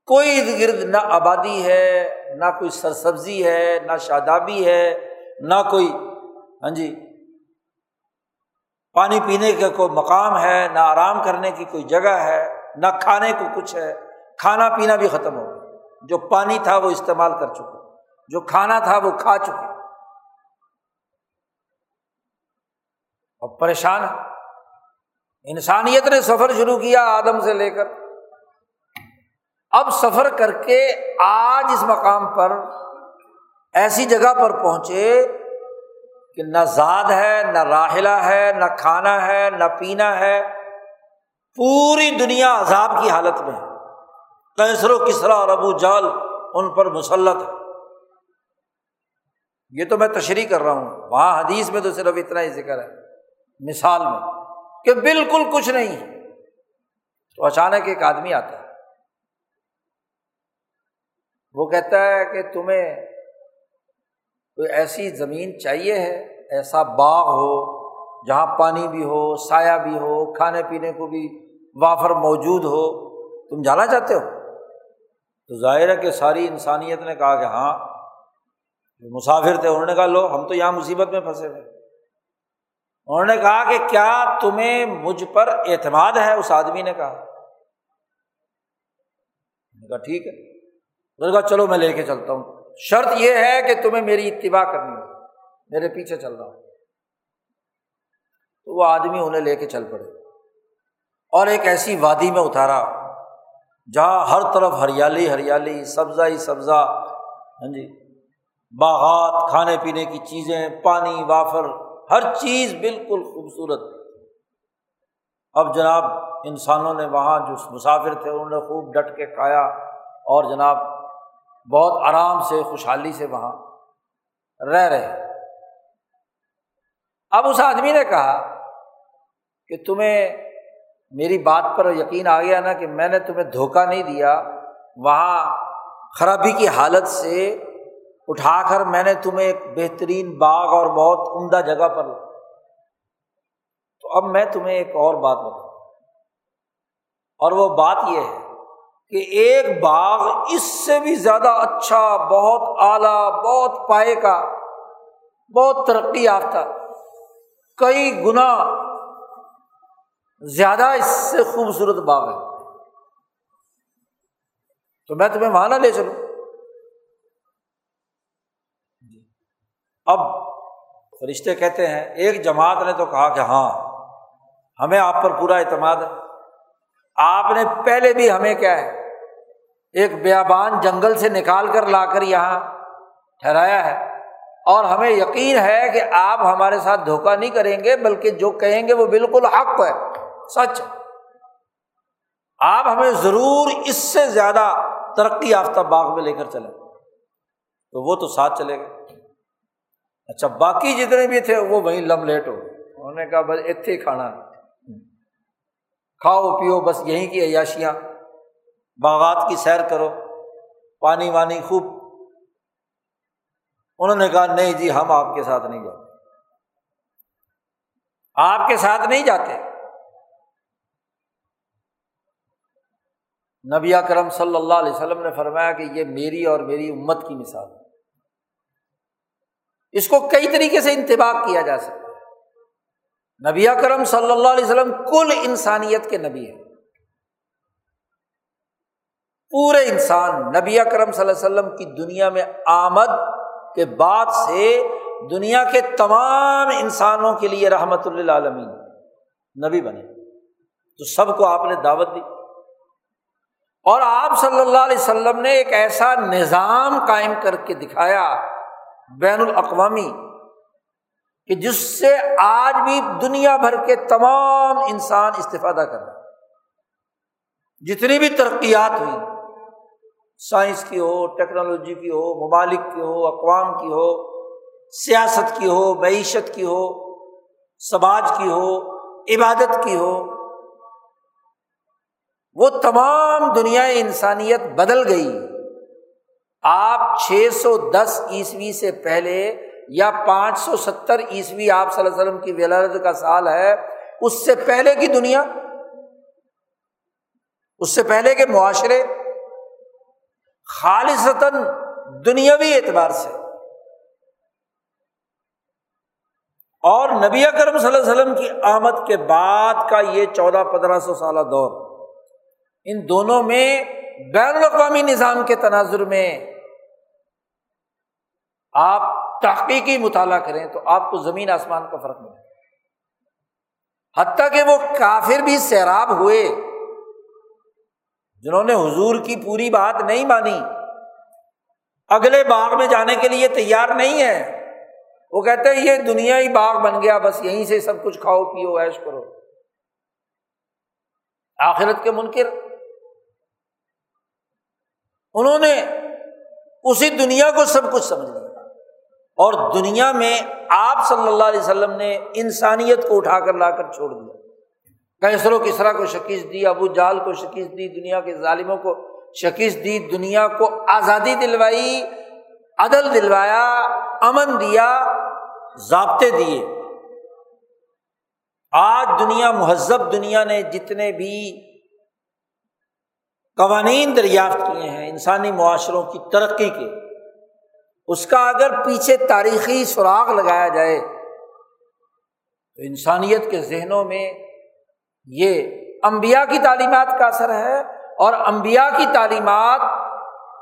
کوئی ارد گرد نہ آبادی ہے، نہ کوئی سرسبزی ہے، نہ شادابی ہے، نہ کوئی ہاں جی پانی پینے کا کوئی مقام ہے، نہ آرام کرنے کی کوئی جگہ ہے، نہ کھانے کو کچھ ہے، کھانا پینا بھی ختم ہو گیا۔ جو پانی تھا وہ استعمال کر چکے۔ جو کھانا تھا وہ کھا چکے۔ اور پریشان ہے انسانیت نے سفر شروع کیا آدم سے لے کر۔ اب سفر کر کے آج اس مقام پر ایسی جگہ پر پہنچے کہ نہ زاد ہے، نہ راہلا ہے، نہ کھانا ہے، نہ پینا ہے، پوری دنیا عذاب کی حالت میں کیسر و کسرا اور ابو جال ان پر مسلط ہے۔ یہ تو میں تشریح کر رہا ہوں۔ وہاں حدیث میں تو صرف اتنا ہی ذکر ہے۔ مثال میں کہ بالکل کچھ نہیں۔ تو اچانک ایک آدمی آتا ہے۔ وہ کہتا ہے کہ تمہیں کوئی ایسی زمین چاہیے ہے، ایسا باغ ہو جہاں پانی بھی ہو، سایہ بھی ہو، کھانے پینے کو بھی وافر موجود ہو، تم جانا چاہتے ہو؟ تو ظاہر ہے کہ ساری انسانیت نے کہا کہ ہاں مسافر تھے، انہوں نے کہا لو، ہم تو یہاں مصیبت میں پھنسے تھے انہوں نے کہا کہ کیا تمہیں مجھ پر اعتماد ہے؟ اس آدمی نے کہا۔ کہا ٹھیک ہے۔ کہا، چلو میں لے کے چلتا ہوں. شرط یہ ہے کہ تمہیں میری اتباع کرنی ہو میرے پیچھے چل رہا ہوں۔ تو وہ آدمی انہیں لے کے چل پڑے۔ اور ایک ایسی وادی میں اتارا جہاں ہر طرف ہریالی ہریالی، سبزہ ہی سبزہ ہاں جی باغات، کھانے پینے کی چیزیں، پانی، وافر، ہر چیز بالکل خوبصورت۔ اب جناب انسانوں نے وہاں جو مسافر تھے، انہوں نے خوب ڈٹ کے کھایا اور جناب بہت آرام سے، خوشحالی سے وہاں رہ رہے اب اس آدمی نے کہا کہ تمہیں میری بات پر یقین آ گیا نا کہ میں نے تمہیں دھوکہ نہیں دیا، وہاں خرابی کی حالت سے اٹھا کر میں نے تمہیں ایک بہترین باغ اور بہت عمدہ جگہ پر تو اب میں تمہیں ایک اور بات بتاؤں۔ اور وہ بات یہ ہے کہ ایک باغ اس سے بھی زیادہ اچھا بہت اعلیٰ، بہت پائے کا، بہت ترقی یافتہ۔ کئی گنا زیادہ اس سے خوبصورت باغ ہے۔ تو میں تمہیں وہاں نہ لے چلوں۔ اب فرشتے کہتے ہیں، ایک جماعت نے تو کہا کہ ہاں ہمیں آپ پر پورا اعتماد ہے۔ آپ نے پہلے بھی ہمیں کیا ہے ایک بیابان جنگل سے نکال کر لا کر یہاں ٹھہرایا ہے۔ اور ہمیں یقین ہے کہ آپ ہمارے ساتھ دھوکہ نہیں کریں گے، بلکہ جو کہیں گے وہ بالکل حق ہے، سچ۔ آپ ہمیں ضرور اس سے زیادہ ترقی یافتہ باغ میں لے کر چلیں۔ تو وہ تو ساتھ چلے گئے۔ اچھا باقی جتنے بھی تھے وہ وہیں لم لیٹ ہو۔ انہوں نے کہا، بس اتنے کھانا۔ کھاؤ، پیو، بس یہیں کی عیاشیاں۔ باغات کی سیر کرو، پانی وانی خوب۔ انہوں نے کہا، نہیں جی ہم آپ کے ساتھ نہیں جاتے۔ آپ کے ساتھ نہیں جاتے۔ نبی کرم صلی اللہ علیہ وسلم نے فرمایا کہ یہ میری اور میری امت کی مثال ہے۔ اس کو کئی طریقے سے انتباہ کیا جا سکتا ہے۔ نبی کرم صلی اللہ علیہ وسلم کل انسانیت کے نبی ہیں۔ پورے انسان نبی کرم صلی اللہ علیہ وسلم کی دنیا میں آمد کے بعد سے دنیا کے تمام انسانوں کے لیے رحمت اللہ عالمین نبی بنے۔ تو سب کو آپ نے دعوت دی۔ اور آپ صلی اللہ علیہ وسلم نے ایک ایسا نظام قائم کر کے دکھایا بین الاقوامی کہ جس سے آج بھی دنیا بھر کے تمام انسان استفادہ کر رہے جتنی بھی ترقیات ہوئی سائنس کی ہو، ٹیکنالوجی کی ہو، ممالک کی ہو، اقوام کی ہو، سیاست کی ہو، معیشت کی ہو، سماج کی ہو، عبادت کی ہو، وہ تمام دنیا انسانیت بدل گئی۔ آپ چھ سو دس عیسوی سے پہلے یا پانچ سو ستر عیسوی آپ صلی اللہ علیہ وسلم کی ولادت کا سال ہے، اس سے پہلے کی دنیا، اس سے پہلے کے معاشرے خالصتاً دنیاوی اعتبار سے۔ اور نبی کرم صلی اللہ علیہ وسلم کی آمد کے بعد کا یہ چودہ پندرہ سو سالہ دور، ان دونوں میں بین الاقوامی نظام کے تناظر میں آپ تحقیقی مطالعہ کریں تو آپ کو زمین آسمان کا فرق ملے۔ حتیٰ کہ وہ کافر بھی سیراب ہوئے۔ جنہوں نے حضور کی پوری بات نہیں مانی، اگلے باغ میں جانے کے لیے تیار نہیں ہے۔ وہ کہتے ہیں، یہ دنیا ہی باغ بن گیا، بس یہیں سے سب کچھ کھاؤ، پیو ایش کرو۔ آخرت کے منکر۔ انہوں نے اسی دنیا کو سب کچھ سمجھ لیا۔ اور دنیا میں آپ صلی اللہ علیہ وسلم نے انسانیت کو اٹھا کر لا کر چھوڑ دیا۔ کیسر و کسرا کو شکست دی، ابو جال کو شکست دی، دنیا کے ظالموں کو شکست دی، دنیا کو آزادی دلوائی، عدل دلوایا، امن دیا، ضابطے دیے۔ آج دنیا مہذب دنیا نے جتنے بھی قوانین دریافت کیے ہیں انسانی معاشروں کی ترقی کے، اس کا اگر پیچھے تاریخی سراغ لگایا جائے تو انسانیت کے ذہنوں میں یہ امبیا کی تعلیمات کا اثر ہے اور امبیا کی تعلیمات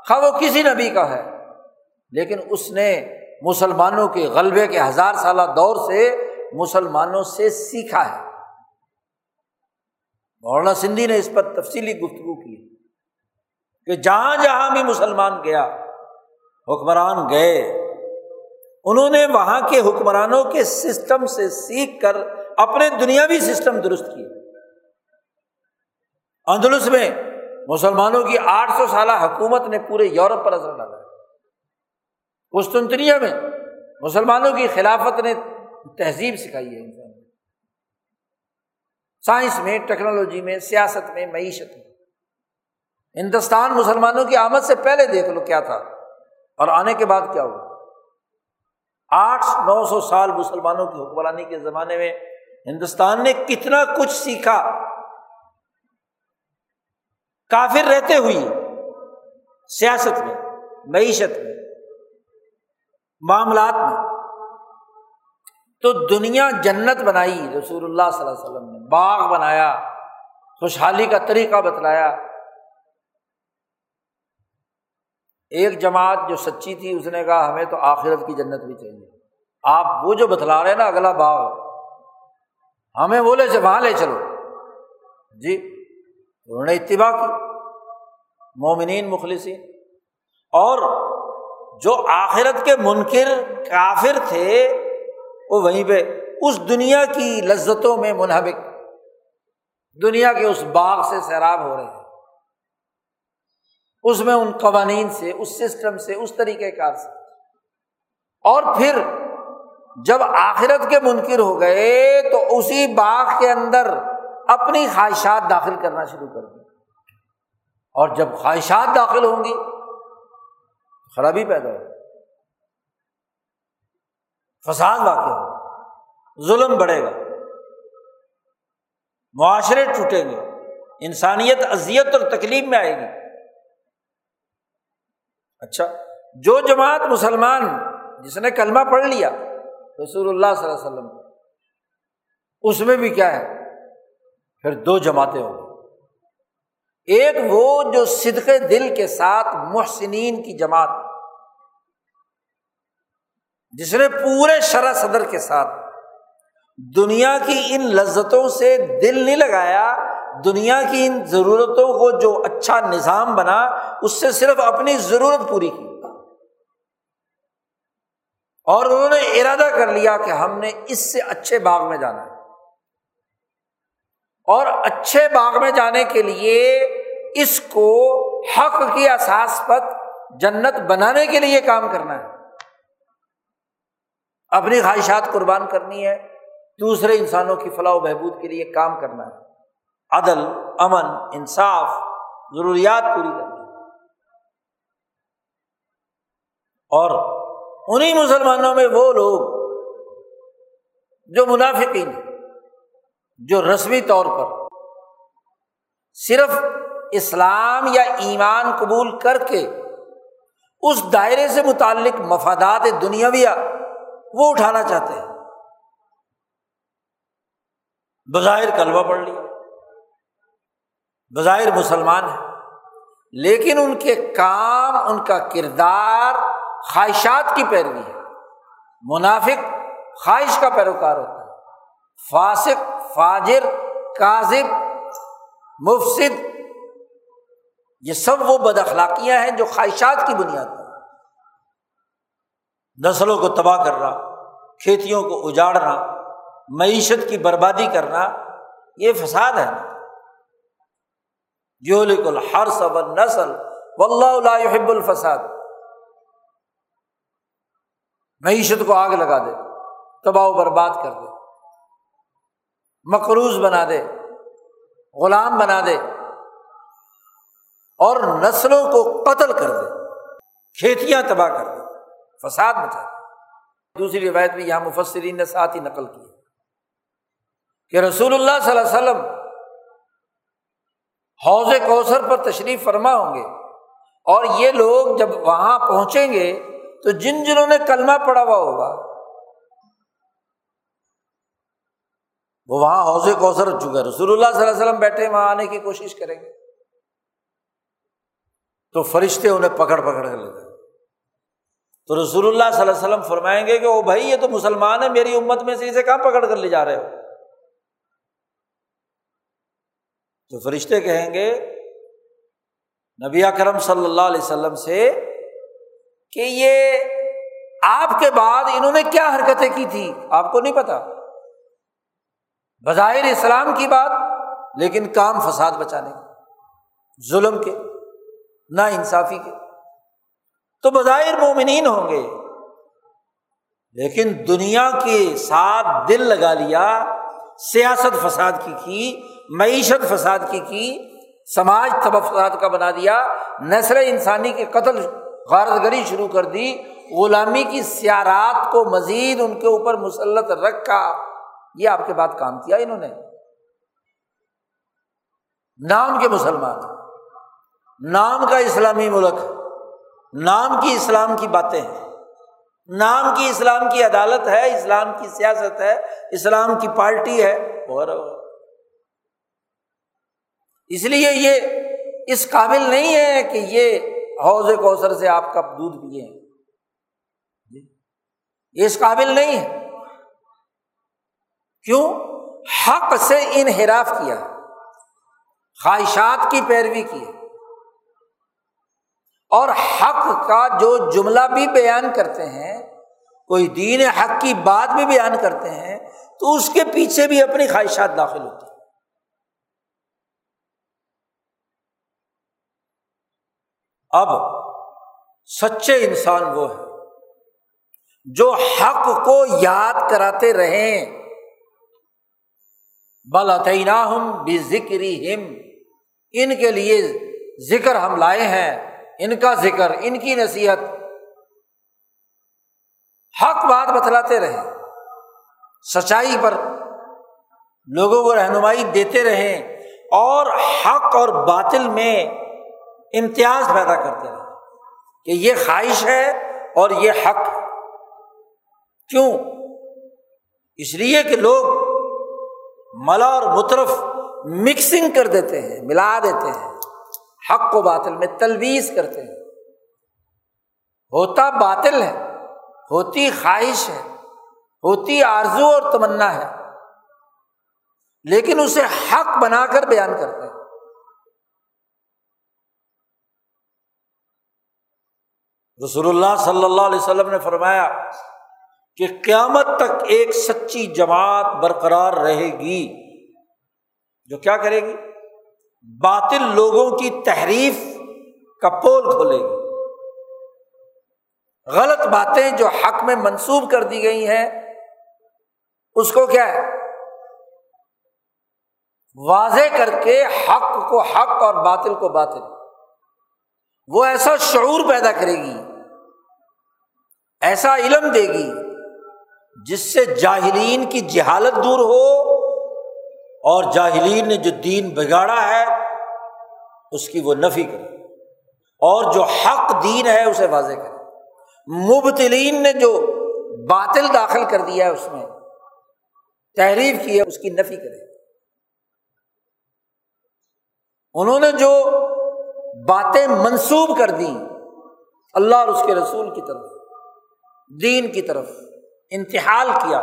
خواہ وہ کسی نبی کا ہے، لیکن اس نے مسلمانوں کے غلبے کے ہزار سالہ دور سے مسلمانوں سے سیکھا ہے۔ مولانا سندھی نے اس پر تفصیلی گفتگو کی کہ جہاں جہاں بھی مسلمان گیا، حکمران گئے، انہوں نے وہاں کے حکمرانوں کے سسٹم سے سیکھ کر اپنے دنیاوی سسٹم درست کیے۔ اندلس میں مسلمانوں کی آٹھ سو سالہ حکومت نے پورے یورپ پر اثر ڈالا قسطنطنیہ میں مسلمانوں کی خلافت نے تہذیب سکھائی ہے انسان سائنس میں، ٹیکنالوجی میں، سیاست میں، معیشت میں۔ ہندوستان مسلمانوں کی آمد سے پہلے دیکھ لو کیا تھا۔ اور آنے کے بعد کیا ہوا؟ آٹھ نو سو سال مسلمانوں کی حکمرانی کے زمانے میں ہندوستان نے کتنا کچھ سیکھا۔ کافر رہتے ہوئی، سیاست میں، معیشت میں، معاملات میں، تو دنیا جنت بنائی، رسول اللہ صلی اللہ علیہ وسلم نے، باغ بنایا، خوشحالی کا طریقہ بتلایا۔ ایک جماعت جو سچی تھی، اس نے کہا، ہمیں تو آخرت کی جنت بھی چاہیے۔ آپ وہ جو بتلا رہے نا، اگلا باغ۔ ہمیں بولے سے وہاں لے چلو۔ جی۔ انہوں نے اتباع کی۔ مومنین، مخلصین۔ اور جو آخرت کے منکر کافر تھے، وہ وہیں پہ اس دنیا کی لذتوں میں منہمک۔ دنیا کے اس باغ سے سیراب ہو رہے ہیں۔ اس میں ان قوانین سے، اس سسٹم سے، اس طریقۂ کار سے۔ اور پھر جب آخرت کے منکر ہو گئے، تو اسی باغ کے اندر اپنی خواہشات داخل کرنا شروع کر دی اور جب خواہشات داخل ہوں گی، خرابی پیدا ہو فساد واقع ہو ظلم بڑھے گا۔ معاشرے ٹوٹیں گے۔ انسانیت اذیت اور تکلیف میں آئے گی۔ اچھا جو جماعت مسلمان، جس نے کلمہ پڑھ لیا رسول اللہ صلی اللہ علیہ وسلم، اس میں بھی کیا ہے؟ پھر دو جماعتیں ہوں گی۔ ایک وہ جو صدق دل کے ساتھ محسنین کی جماعت، جس نے پورے شرح صدر کے ساتھ دنیا کی ان لذتوں سے دل نہیں لگایا، دنیا کی ان ضرورتوں کو جو اچھا نظام بنا، اس سے صرف اپنی ضرورت پوری کی۔ اور انہوں نے ارادہ کر لیا کہ ہم نے اس سے اچھے باغ میں جانا ہے۔ اور اچھے باغ میں جانے کے لیے اس کو حق کی احساس پر جنت بنانے کے لیے کام کرنا ہے۔ اپنی خواہشات قربان کرنی ہے، دوسرے انسانوں کی فلاح و بہبود کے لیے کام کرنا ہے۔ عدل، امن، انصاف، ضروریات پوری کرنی اور انہیں مسلمانوں میں وہ لوگ جو منافقین ہیں۔ جو رسمی طور پر صرف اسلام یا ایمان قبول کر کے اس دائرے سے متعلق مفادات دنیاویہ وہ اٹھانا چاہتے ہیں۔ بظاہر کلبہ پڑھ لیا بظاہر مسلمان ہے لیکن ان کے کام، ان کا کردار خواہشات کی پیروی ہے۔ منافق خواہش کا پیروکار ہوتا ہے۔ فاسق، فاجر، کاذب مفصد یہ سب وہ بد اخلاقیاں ہیں جو خواہشات کی بنیاد پر نسلوں کو تباہ کرنا، کھیتیوں کو اجاڑنا، معیشت کی بربادی کرنا، یہ فساد ہے۔ جو لکل ہر سب نسل و اللہ حب الفساد۔ معیشت کو آگ لگا دے، تباہ و برباد کر دے۔ مقروض بنا دے، غلام بنا دے اور نسلوں کو قتل کر دے، کھیتیاں تباہ کر دے، فساد مچا دے۔ دوسری روایت میں یہاں مفسرین نے ساتھ ہی نقل کی کہ رسول اللہ صلی اللہ علیہ وسلم حوض کوثر پر تشریف فرما ہوں گے اور یہ لوگ جب وہاں پہنچیں گے تو جن جنہوں نے کلمہ پڑا ہوا ہوگا وہ وہاں حوض کوثر چکے رسول اللہ صلی اللہ علیہ وسلم بیٹھے وہاں آنے کی کوشش کریں گے۔ تو فرشتے انہیں پکڑ پکڑ کر لیتے تو رسول اللہ صلی اللہ علیہ وسلم فرمائیں گے کہ وہ بھائی، یہ تو مسلمان ہے میری امت میں سے اسے کہاں پکڑ کر لے جا رہے ہو؟ تو فرشتے کہیں گے، نبی کرم صلی اللہ علیہ وسلم سے کہ یہ آپ کے بعد انہوں نے کیا حرکتیں کی تھی آپ کو نہیں پتا۔ بظاہر اسلام کی بات، لیکن کام فساد بچانے کے، ظلم کے، نا انصافی کے۔ تو بظاہر مومنین ہوں گے، لیکن دنیا کے ساتھ دل لگا لیا، سیاست فساد کی کی، معیشت فساد کی کی، سماج تب فساد کا بنا دیا، نسل انسانی کے قتل غارت گری شروع کر دی، غلامی کی سیارات کو مزید ان کے اوپر مسلط رکھا۔ یہ آپ کے بعد کام کیا انہوں نے؟ نام کے مسلمان، نام کا اسلامی ملک، نام کی اسلام کی باتیں ہیں نام کی اسلام کی عدالت ہے، اسلام کی سیاست ہے، اسلام کی پارٹی ہے، اور اس لیے یہ اس قابل نہیں ہے کہ یہ حوض کوثر سے آپ کا دودھ پیے جی، یہ اس قابل نہیں ہے۔ کیوں؟ حق سے انحراف کیا، خواہشات کی پیروی کی۔ اور حق کا جو جملہ بھی بیان کرتے ہیں، کوئی دین حق کی بات بھی بیان کرتے ہیں، تو اس کے پیچھے بھی اپنی خواہشات داخل ہوتی ہیں۔ اب سچے انسان وہ ہے جو حق کو یاد کراتے رہیں۔ بل ہم بھی ذکری ہم ان کے لیے ذکر ہم لائے ہیں، ان کا ذکر، ان کی نصیحت، حق بات بتلاتے رہے سچائی پر لوگوں کو رہنمائی دیتے رہیں، اور حق اور باطل میں امتیاز پیدا کرتے رہے کہ یہ خواہش ہے اور یہ حق کیوں؟ اس لیے کہ لوگ ملا اور مترف مکسنگ کر دیتے ہیں، ملا دیتے ہیں۔ حق و باطل میں تلویز کرتے ہیں۔ ہوتا باطل ہے، ہوتی خواہش ہے، ہوتی آرزو اور تمنا ہے۔ لیکن اسے حق بنا کر بیان کرتے ہیں۔ رسول اللہ صلی اللہ علیہ وسلم نے فرمایا کہ قیامت تک ایک سچی جماعت برقرار رہے گی جو کیا کرے گی؟ باطل لوگوں کی تحریف کا پول کھولے گی۔ غلط باتیں جو حق میں منسوب کر دی گئی ہیں، اس کو کیا ہے؟ واضح کر کے حق کو حق اور باطل کو باطل۔ وہ ایسا شعور پیدا کرے گی، ایسا علم دے گی جس سے جاہلین کی جہالت دور ہو اور جاہلین نے جو دین بگاڑا ہے، اس کی وہ نفی کرے۔ اور جو حق دین ہے، اسے واضح کرے۔ مبتلین نے جو باطل داخل کر دیا ہے، اس میں تحریر کی ہے، اس کی نفی کرے۔ انہوں نے جو باتیں منسوب کر دی اللہ اور اس کے رسول کی طرف، دین کی طرف انتحال کیا،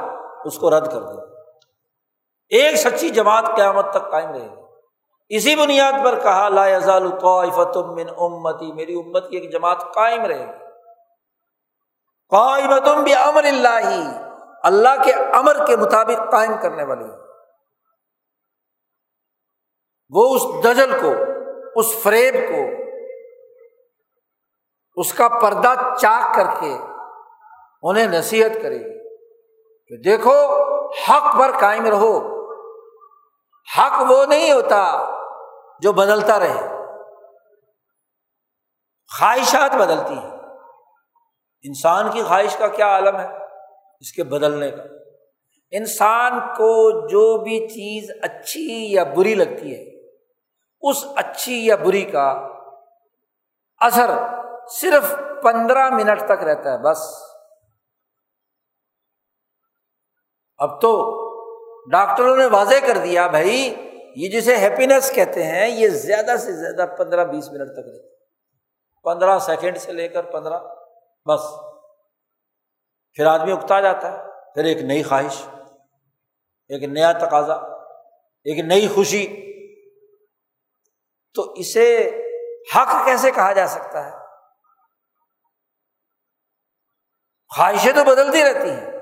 اس کو رد کر دیا۔ ایک سچی جماعت قیامت تک قائم رہے گی۔ اسی بنیاد پر کہا، لا یزال من امتی، میری امت کی ایک جماعت قائم رہے گی۔ قائمتم بھی امر اللہ اللہ کے امر کے مطابق قائم کرنے والی۔ وہ اس دجل کو، اس فریب کو، اس کا پردہ چاک کر کے انہیں نصیحت کرے گی کہ دیکھو، حق پر قائم رہو۔ حق وہ نہیں ہوتا جو بدلتا رہے۔ خواہشات بدلتی ہیں۔ انسان کی خواہش کا کیا عالم ہے؟ اس کے بدلنے کا۔ انسان کو جو بھی چیز اچھی یا بری لگتی ہے، اس اچھی یا بری کا اثر صرف پندرہ منٹ تک رہتا ہے، بس۔ اب تو ڈاکٹروں نے واضح کر دیا بھائی، یہ جسے ہیپینس کہتے ہیں، یہ زیادہ سے زیادہ پندرہ بیس منٹ تک رہتا پندرہ سیکنڈ سے لے کر پندرہ، بس۔ پھر آدمی اکتا جاتا ہے، پھر ایک نئی خواہش، ایک نیا تقاضا، ایک نئی خوشی۔ تو اسے حق کیسے کہا جا سکتا ہے؟ خواہشیں تو بدلتی رہتی ہیں۔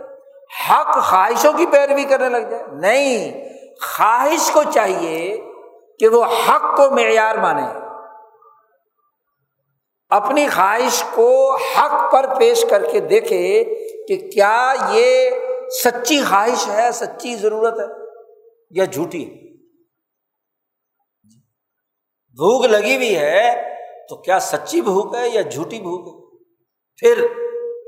حق خواہشوں کی پیروی کرنے لگ جائے۔ نہیں، خواہش کو چاہیے کہ وہ حق کو معیار مانے۔ اپنی خواہش کو حق پر پیش کر کے دیکھے کہ کیا یہ سچی خواہش ہے، سچی ضرورت ہے یا جھوٹی۔ بھوک لگی ہوئی ہے تو کیا سچی بھوک ہے یا جھوٹی بھوک ہے؟ پھر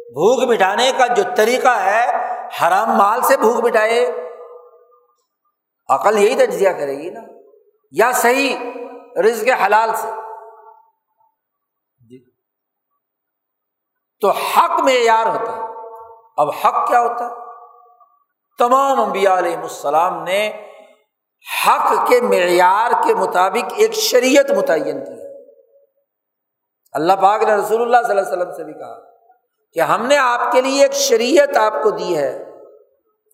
بھوک مٹانے کا جو طریقہ ہے حرام مال سے بھوک مٹائے۔ عقل یہی تجزیہ کرے گی نا۔ یا صحیح رزق حلال سے۔ جی۔ تو حق میں یار ہوتا ہے۔ اب حق کیا ہوتا ہے؟ تمام انبیاء علیہ السلام نے حق کے معیار کے مطابق ایک شریعت متعین کی۔ اللہ پاک نے رسول اللہ صلی اللہ علیہ وسلم سے بھی کہا۔ کہ ہم نے آپ کے لیے ایک شریعت آپ کو دی ہے۔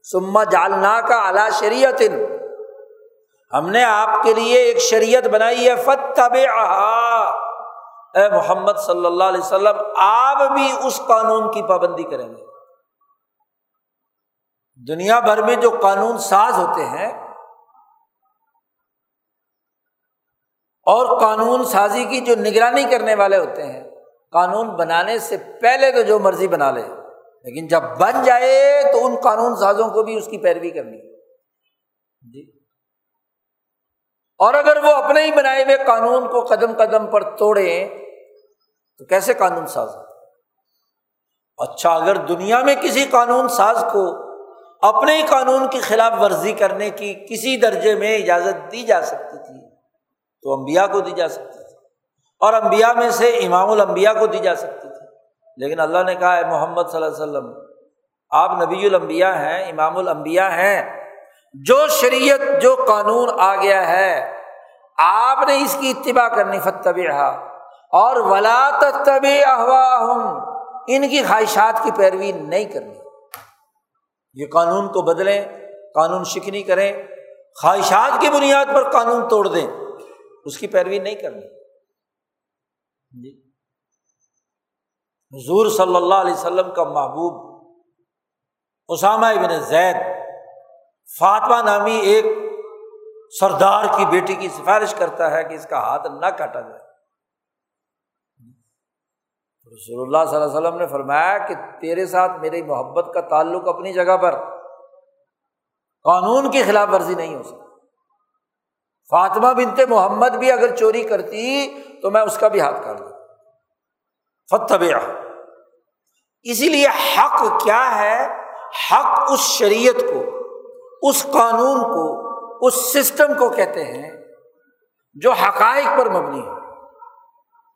سما جالنا کا اعلی شریعت ہم نے آپ کے لیے ایک شریعت بنائی ہے فتب اے محمد صلی اللہ علیہ وسلم، آپ بھی اس قانون کی پابندی کریں گے۔ دنیا بھر میں جو قانون ساز ہوتے ہیں، اور قانون سازی کی جو نگرانی کرنے والے ہوتے ہیں قانون بنانے سے پہلے تو جو مرضی بنا لے، لیکن جب بن جائے تو ان قانون سازوں کو بھی اس کی پیروی کرنی جی۔ اور اگر وہ اپنے ہی بنائے ہوئے قانون کو قدم قدم پر توڑے، تو کیسے قانون ساز؟ اچھا اگر دنیا میں کسی قانون ساز کو اپنے ہی قانون کی خلاف ورزی کرنے کی کسی درجے میں اجازت دی جا سکتی تھی، تو امبیا کو دی جا سکتی تھی۔ اور امبیا میں سے امام المبیا کو دی جا سکتی تھی۔ لیکن اللہ نے کہا ہے، محمد صلی اللہ علیہ وسلم، آپ نبی المبیا ہیں، امام المبیا ہیں۔ جو شریعت، جو قانون آ گیا ہے، آپ نے اس کی اتباع کرنی فتب اور ولا تب ان کی خواہشات کی پیروی نہیں کرنی۔ یہ قانون کو بدلیں، قانون شکنی کریں، خواہشات کی بنیاد پر قانون توڑ دیں، اس کی پیروی نہیں کرنی۔ جی۔ حضور صلی اللہ علیہ وسلم کا محبوب اسامہ ابن زید، فاطمہ نامی ایک سردار کی بیٹی کی سفارش کرتا ہے کہ اس کا ہاتھ نہ کاٹا جائے۔ رسول اللہ صلی اللہ علیہ وسلم نے فرمایا کہ تیرے ساتھ میری محبت کا تعلق اپنی جگہ پر قانون کی خلاف ورزی نہیں ہو سکتی فاطمہ بنتے محمد بھی اگر چوری کرتی تو میں اس کا بھی ہاتھ کاٹ فتب اسی لیے حق کیا ہے؟ حق اس شریعت کو، اس قانون کو، اس سسٹم کو کہتے ہیں جو حقائق پر مبنی ہو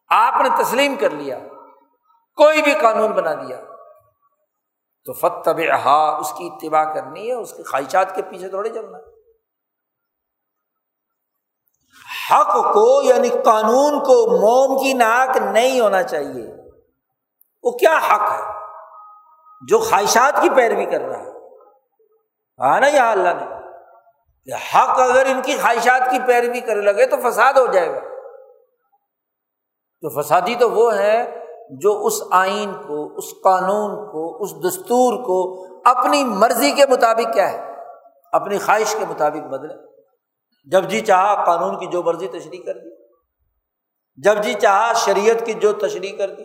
آپ نے تسلیم کر لیا، کوئی بھی قانون بنا دیا۔ تو فتب اس کی اتباع کرنی ہے، اس کی خواہشات کے پیچھے تھوڑے چلنا۔ ہے حق کو یعنی قانون کو موم کی ناک نہیں ہونا چاہیے۔ وہ کیا حق ہے؟ جو خواہشات کی پیروی کر رہا ہے۔ ہاں نا یہاں اللہ نے؟ کہ حق اگر ان کی خواہشات کی پیروی کرنے لگے تو فساد ہو جائے گا۔ تو فسادی تو وہ ہے جو اس آئین کو، اس قانون کو، اس دستور کو اپنی مرضی کے مطابق کیا ہے؟ اپنی خواہش کے مطابق بدلے۔ جب جی چاہا قانون کی جو مرضی تشریح کر دی، جب جی چاہا شریعت کی جو تشریح کر دی۔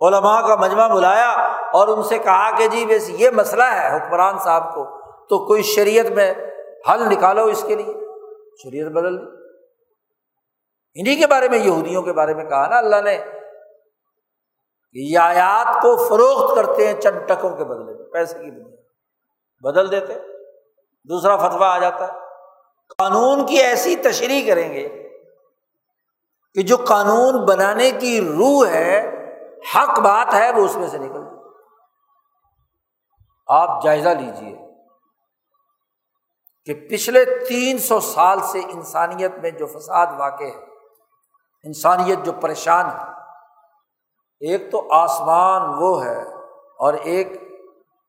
علماء کا مجمع بلایا اور ان سے کہا کہ جی ویسے یہ مسئلہ ہے حکمران صاحب کو، تو کوئی شریعت میں حل نکالو اس کے لیے۔ شریعت بدل دی۔ انہیں کے بارے میں، یہودیوں کے بارے میں کہا نا اللہ نے یہ آیات کو فروخت کرتے ہیں چند ٹکوں کے بدلے میں، پیسے کی بنیاد۔ بدل دیتے، دوسرا فتوا آ جاتا ہے۔ قانون کی ایسی تشریح کریں گے کہ جو قانون بنانے کی روح ہے، حق بات ہے، وہ اس میں سے نکل آپ جائزہ لیجیے کہ پچھلے تین سو سال سے انسانیت میں جو فساد واقع ہے، انسانیت جو پریشان ہے، ایک تو آسمان وہ ہے اور ایک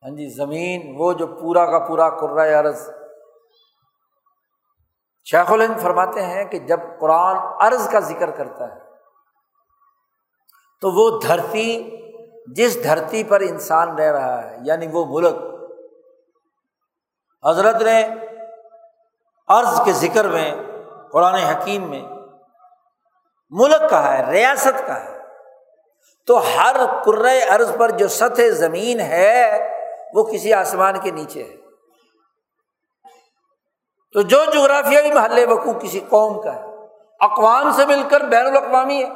ہاں جی زمین وہ جو پورا کا پورا قرۂۂ عرض شیخ الند فرماتے ہیں کہ جب قرآن عرض کا ذکر کرتا ہے، تو وہ دھرتی، جس دھرتی پر انسان رہ رہا ہے یعنی وہ ملک، حضرت نے عرض کے ذکر میں، قرآن حکیم میں ملک کا ہے، ریاست کا ہے۔ تو ہر عرض پر جو سطح زمین ہے، وہ کسی آسمان کے نیچے ہے۔ تو جو جغرافیائی محلے وقوع کسی قوم کا ہے، اقوام سے مل کر بین الاقوامی ہے،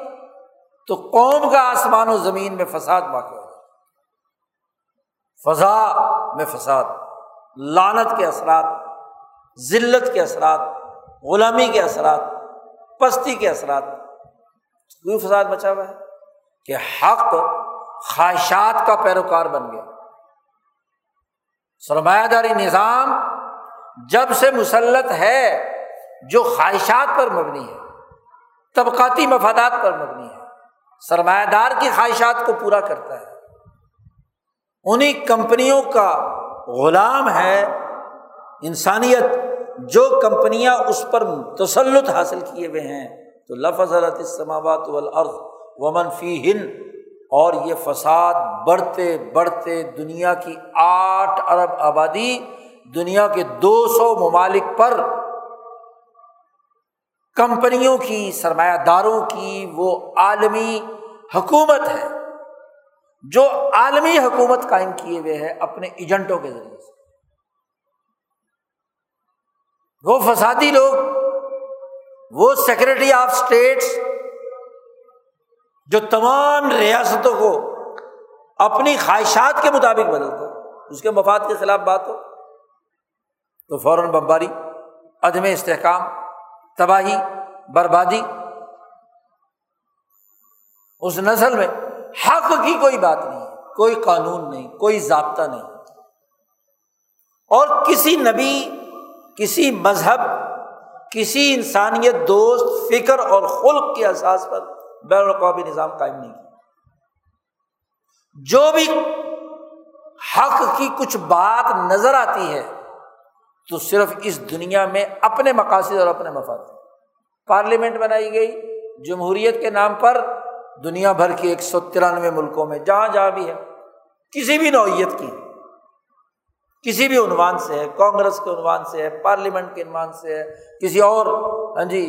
تو قوم کا آسمان و زمین میں فساد واقع ہو فضا میں فساد لانت کے اثرات، ذلت کے اثرات، غلامی کے اثرات، پستی کے اثرات۔ کوئی فساد بچا ہوا ہے؟ کہ حق خواہشات کا پیروکار بن گیا۔ سرمایہ داری نظام جب سے مسلط ہے جو خواہشات پر مبنی ہے، طبقاتی مفادات پر مبنی ہے، سرمایہ دار کی خواہشات کو پورا کرتا ہے۔ انہیں کمپنیوں کا غلام ہے انسانیت۔ جو کمپنیاں اس پر تسلط حاصل کیے ہوئے ہیں، تو لفظ السماوات والارض ومن فی ہند اور یہ فساد بڑھتے بڑھتے دنیا کی آٹھ ارب آبادی دنیا کے دو سو ممالک پر کمپنیوں کی، سرمایہ داروں کی وہ عالمی حکومت ہے، جو عالمی حکومت قائم کیے ہوئے ہے اپنے ایجنٹوں کے ذریعے سے۔ وہ فسادی لوگ، وہ سیکرٹری آف اسٹیٹس جو تمام ریاستوں کو اپنی خواہشات کے مطابق بدلتے اس کے مفاد کے خلاف بات ہو۔ تو فوراً بمباری، عدم استحکام، تباہی، بربادی۔ اس نسل میں حق کی کوئی بات نہیں، کوئی قانون نہیں، کوئی ضابطہ نہیں۔ اور کسی نبی، کسی مذہب، کسی انسانیت، دوست، فکر اور خلق کے احساس پر بین الاقوامی نظام قائم نہیں کیا۔ جو بھی حق کی کچھ بات نظر آتی ہے تو صرف اس دنیا میں اپنے مقاصد اور اپنے مفاد۔ پارلیمنٹ بنائی گئی، جمہوریت کے نام پر دنیا بھر کی ایک سو ترانوے ملکوں میں جہاں جہاں بھی ہے، کسی بھی نوعیت کی، کسی بھی عنوان سے ہے، کانگریس کے عنوان سے ہے، پارلیمنٹ کے عنوان سے ہے، کسی اور ہاں جی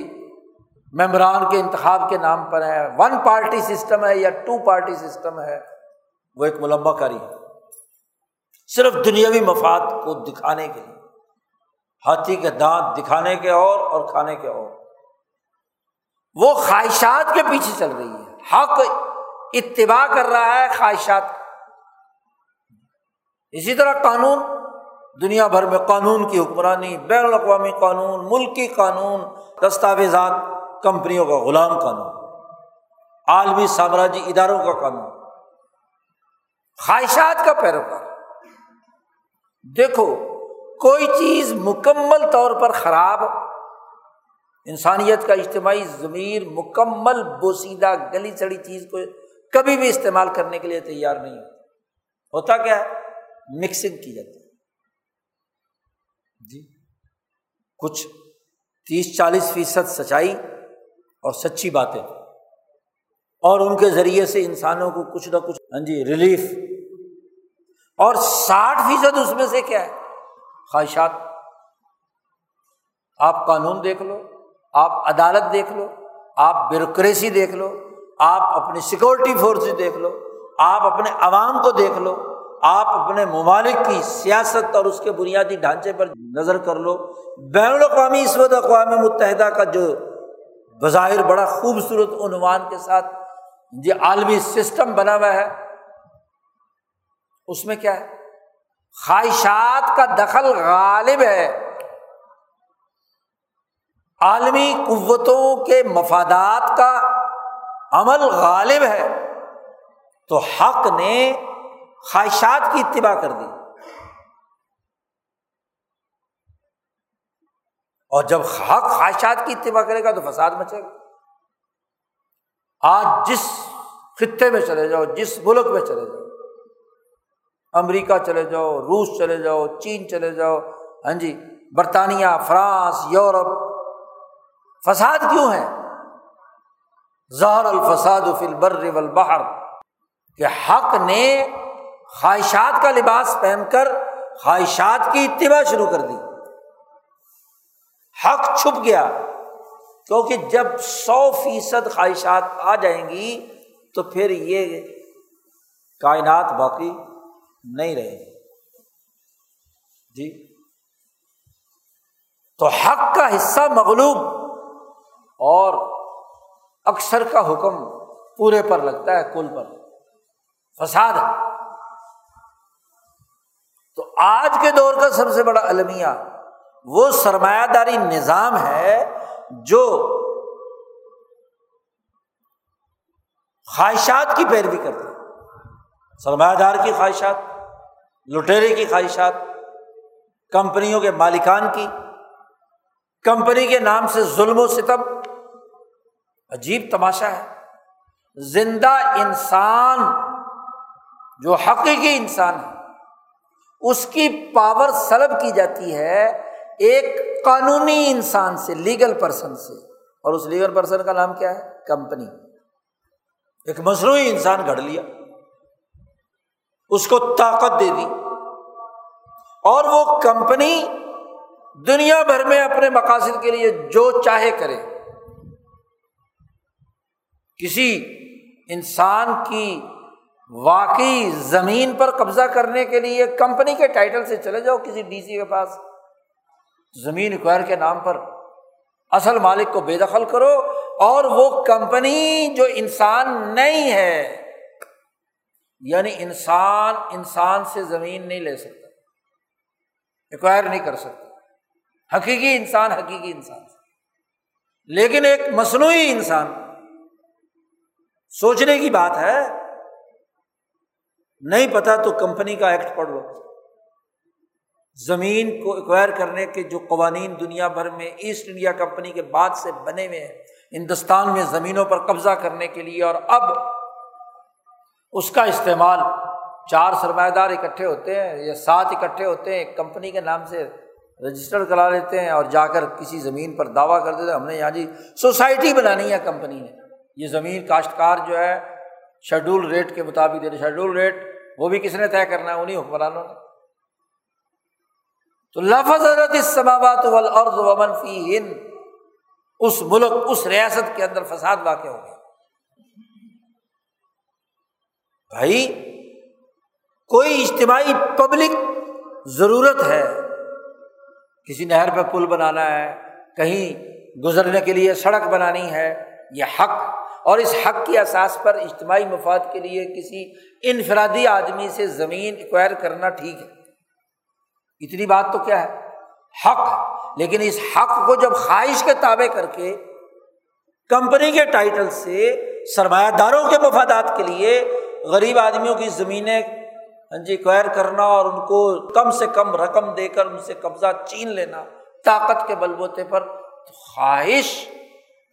ممبران کے انتخاب کے نام پر ہے، ون پارٹی سسٹم ہے یا ٹو پارٹی سسٹم ہے، وہ ایک ملبہ کاری ہے۔ صرف دنیاوی مفاد کو دکھانے کے لیے۔ ہاتھی کے دانت دکھانے کے اور اور کھانے کے اور۔ وہ خواہشات کے پیچھے چل رہی ہے۔ حق اتباع کر رہا ہے خواہشات اسی طرح قانون، دنیا بھر میں قانون کی حکمرانی، بین الاقوامی قانون، ملکی قانون، دستاویزات، کمپنیوں کا غلام قانون، عالمی سامراجی اداروں کا قانون۔ خواہشات کا پیروکار۔ دیکھو کوئی چیز مکمل طور پر خراب انسانیت کا اجتماعی ضمیر مکمل بوسیدہ گلی چڑی چیز کو کبھی بھی استعمال کرنے کے لیے تیار نہیں ہوتا۔ کیا ہے؟ مکسنگ کی جاتی ہے۔ جی۔ کچھ تیس چالیس فیصد سچائی اور سچی باتیں۔ اور ان کے ذریعے سے انسانوں کو کچھ نہ کچھ ہاں جی ریلیف اور ساٹھ فیصد اس میں سے کیا ہے؟ خواہشات، آپ قانون دیکھ لو، آپ عدالت دیکھ لو، آپ بیوروکریسی دیکھ لو، آپ اپنی سیکورٹی فورس دیکھ لو، آپ اپنے عوام کو دیکھ لو، آپ اپنے ممالک کی سیاست اور اس کے بنیادی ڈھانچے پر نظر کر لو۔ بین الاقوامی، اس وقت اقوام متحدہ کا جو بظاہر بڑا خوبصورت عنوان کے ساتھ یہ عالمی سسٹم بنا ہوا ہے، اس میں کیا ہے؟ خواہشات کا دخل غالب ہے۔ عالمی قوتوں کے مفادات کا عمل غالب ہے۔ تو حق نے خواہشات کی اتباع کر دی۔ اور جب حق خواہشات کی اتباع کرے گا تو فساد مچے گا۔ آج جس خطے میں چلے جاؤ، جس ملک میں چلے جاؤ امریکہ چلے جاؤ، روس چلے جاؤ، چین چلے جاؤ۔ ہاں جی برطانیہ، فرانس، یورپ۔ فساد کیوں ہے؟ زہر الفساد فل بر والبحر، کہ حق نے خواہشات کا لباس پہن کر خواہشات کی اتباع شروع کر دی۔ حق چھپ گیا، کیونکہ جب سو فیصد خواہشات آ جائیں گی تو پھر یہ کائنات باقی نہیں رہے۔ گی جی۔ تو حق کا حصہ مغلوب اور اکثر کا حکم پورے پر لگتا ہے، کل پر۔ فساد۔ تو آج کے دور کا سب سے بڑا المیہ وہ سرمایہ داری نظام ہے جو خواہشات کی پیروی کرتے سرمایہ دار کی خواہشات۔ لٹیرے کی خواہشات، کمپنیوں کے مالکان کی، کمپنی کے نام سے ظلم و ستم، عجیب تماشا ہے۔ زندہ انسان جو حقیقی انسان ہے، اس کی پاور سلب کی جاتی ہے ایک قانونی انسان سے لیگل پرسن سے۔ اور اس لیگل پرسن کا نام کیا ہے؟ کمپنی۔ ایک مصنوعی انسان گھڑ لیا۔ اس کو طاقت دے دی۔ اور وہ کمپنی دنیا بھر میں اپنے مقاصد کے لیے جو چاہے کرے۔ کسی انسان کی واقعی زمین پر قبضہ کرنے کے لیے کمپنی کے ٹائٹل سے چلے جاؤ کسی ڈی سی کے پاس۔ زمین اکوائر کے نام پر اصل مالک کو بے دخل کرو اور وہ کمپنی جو انسان نہیں ہے یعنی انسان انسان سے زمین نہیں لے سکتا ایکوائر نہیں کر سکتا۔ حقیقی انسان حقیقی انسان لیکن ایک مصنوعی انسان، سوچنے کی بات ہے، نہیں پتا تو کمپنی کا ایکٹ پڑھ لو۔ زمین کو ایکوائر کرنے کے جو قوانین دنیا بھر میں ایسٹ انڈیا کمپنی کے بعد سے بنے ہوئے ہیں، ہندوستان میں زمینوں پر قبضہ کرنے کے لیے اور اب اس کا استعمال چار سرمایہ دار اکٹھے ہوتے ہیں یا سات اکٹھے ہوتے ہیں کمپنی کے نام سے رجسٹر کرا لیتے ہیں اور جا کر کسی زمین پر دعویٰ کر دیتے ہیں۔ ہم نے یہاں جی سوسائٹی بنانی ہے کمپنی نے۔ یہ زمین کاشتکار جو ہے، شیڈول ریٹ کے مطابق دے رہے شیڈول ریٹ وہ بھی کس نے طے کرنا ہے؟ انہیں حکمرانوں نے۔ تو لفظ حضرت اسلامات والارض ومن فی ہند اس ملک، اس ریاست کے اندر فساد واقع ہو گیا۔ بھائی، کوئی اجتماعی پبلک ضرورت ہے؟ کسی نہر پہ پل بنانا ہے، کہیں گزرنے کے لیے سڑک بنانی ہے، یہ حق۔ اور اس حق کی اثاث پر اجتماعی مفاد کے لیے کسی انفرادی آدمی سے زمین ایکوائر کرنا ٹھیک ہے۔ اتنی بات تو کیا ہے؟ حق لیکن اس حق کو جب خواہش کے تابع کر کے کمپنی کے ٹائٹل سے سرمایہ داروں کے مفادات کے لیے غریب آدمیوں کی زمینیں ہاں جی ایکوائر کرنا اور ان کو کم سے کم رقم دے کر ان سے قبضہ چین لینا طاقت کے بل بوتے پر خواہش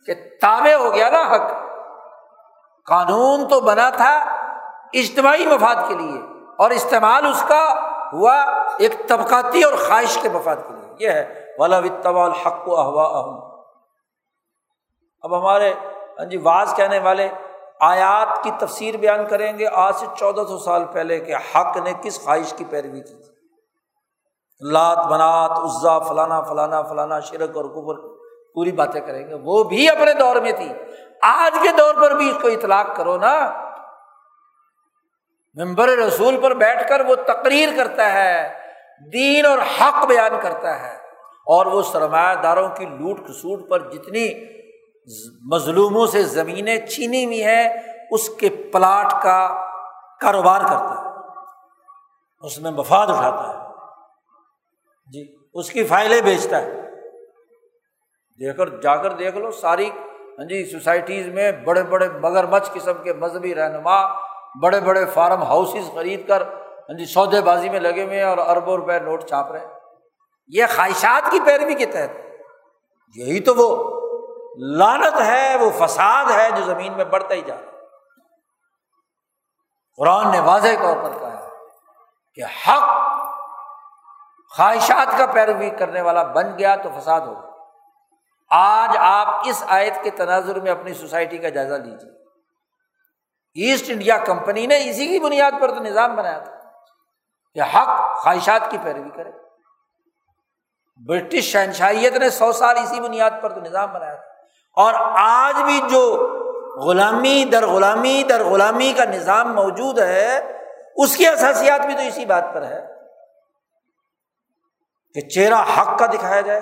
کے تابع ہو گیا نا حق۔ قانون تو بنا تھا اجتماعی مفاد کے لیے اور استعمال اس کا ہوا ایک طبقاتی اور خواہش کے مفاد کے لیے۔ یہ ہے والا الحق و احوا اہم اب ہمارے ہاں جی واز کہنے والے آیات کی تفسیر بیان کریں گے، آج سے چودہ سو سال پہلے کہ حق نے کس خواہش کی پیروی کی تھی؟ لات، بنات، عزا، فلانا فلانا فلانا، شرک اور کبر پوری باتیں کریں گے۔ وہ بھی اپنے دور میں تھی۔ آج کے دور پر بھی اس کو اطلاق کرو نا۔ ممبر رسول پر بیٹھ کر وہ تقریر کرتا ہے، دین اور حق بیان کرتا ہے۔ اور وہ سرمایہ داروں کی لوٹ کسوٹ پر جتنی مظلوموں سے زمینیں چھینی ہوئی ہیں، اس کے پلاٹ کا کاروبار کرتا ہے۔ اس میں مفاد اٹھاتا ہے۔ جی اس کی فائلیں بیچتا ہے۔ دیکھ کر، جا کر دیکھ لو، ساری ہاں جی سوسائٹیز میں بڑے بڑے مگر مچھ قسم کے مذہبی رہنما، بڑے بڑے فارم ہاؤسز خرید کر ہاں جی سودے بازی میں لگے ہوئے ہیں اور اربوں روپے نوٹ چھاپ رہے ہیں۔ یہ خواہشات کی پیروی کے تحت۔ یہی تو وہ لانت ہے، وہ فساد ہے جو زمین میں بڑھتا ہی جا رہا قرآن نے واضح طور پر کہا ہے کہ حق خواہشات کا پیروی کرنے والا بن گیا تو فساد ہوگا۔ آج آپ اس آیت کے تناظر میں اپنی سوسائٹی کا جائزہ لیجیے ایسٹ انڈیا کمپنی نے اسی کی بنیاد پر تو نظام بنایا تھا کہ حق خواہشات کی پیروی کرے۔ برٹش شہنشاہیت نے سو سال اسی بنیاد پر تو نظام بنایا تھا۔ اور آج بھی جو غلامی در غلامی در غلامی کا نظام موجود ہے، اس کی اثاسیات بھی تو اسی بات پر ہے کہ چہرہ حق کا دکھایا جائے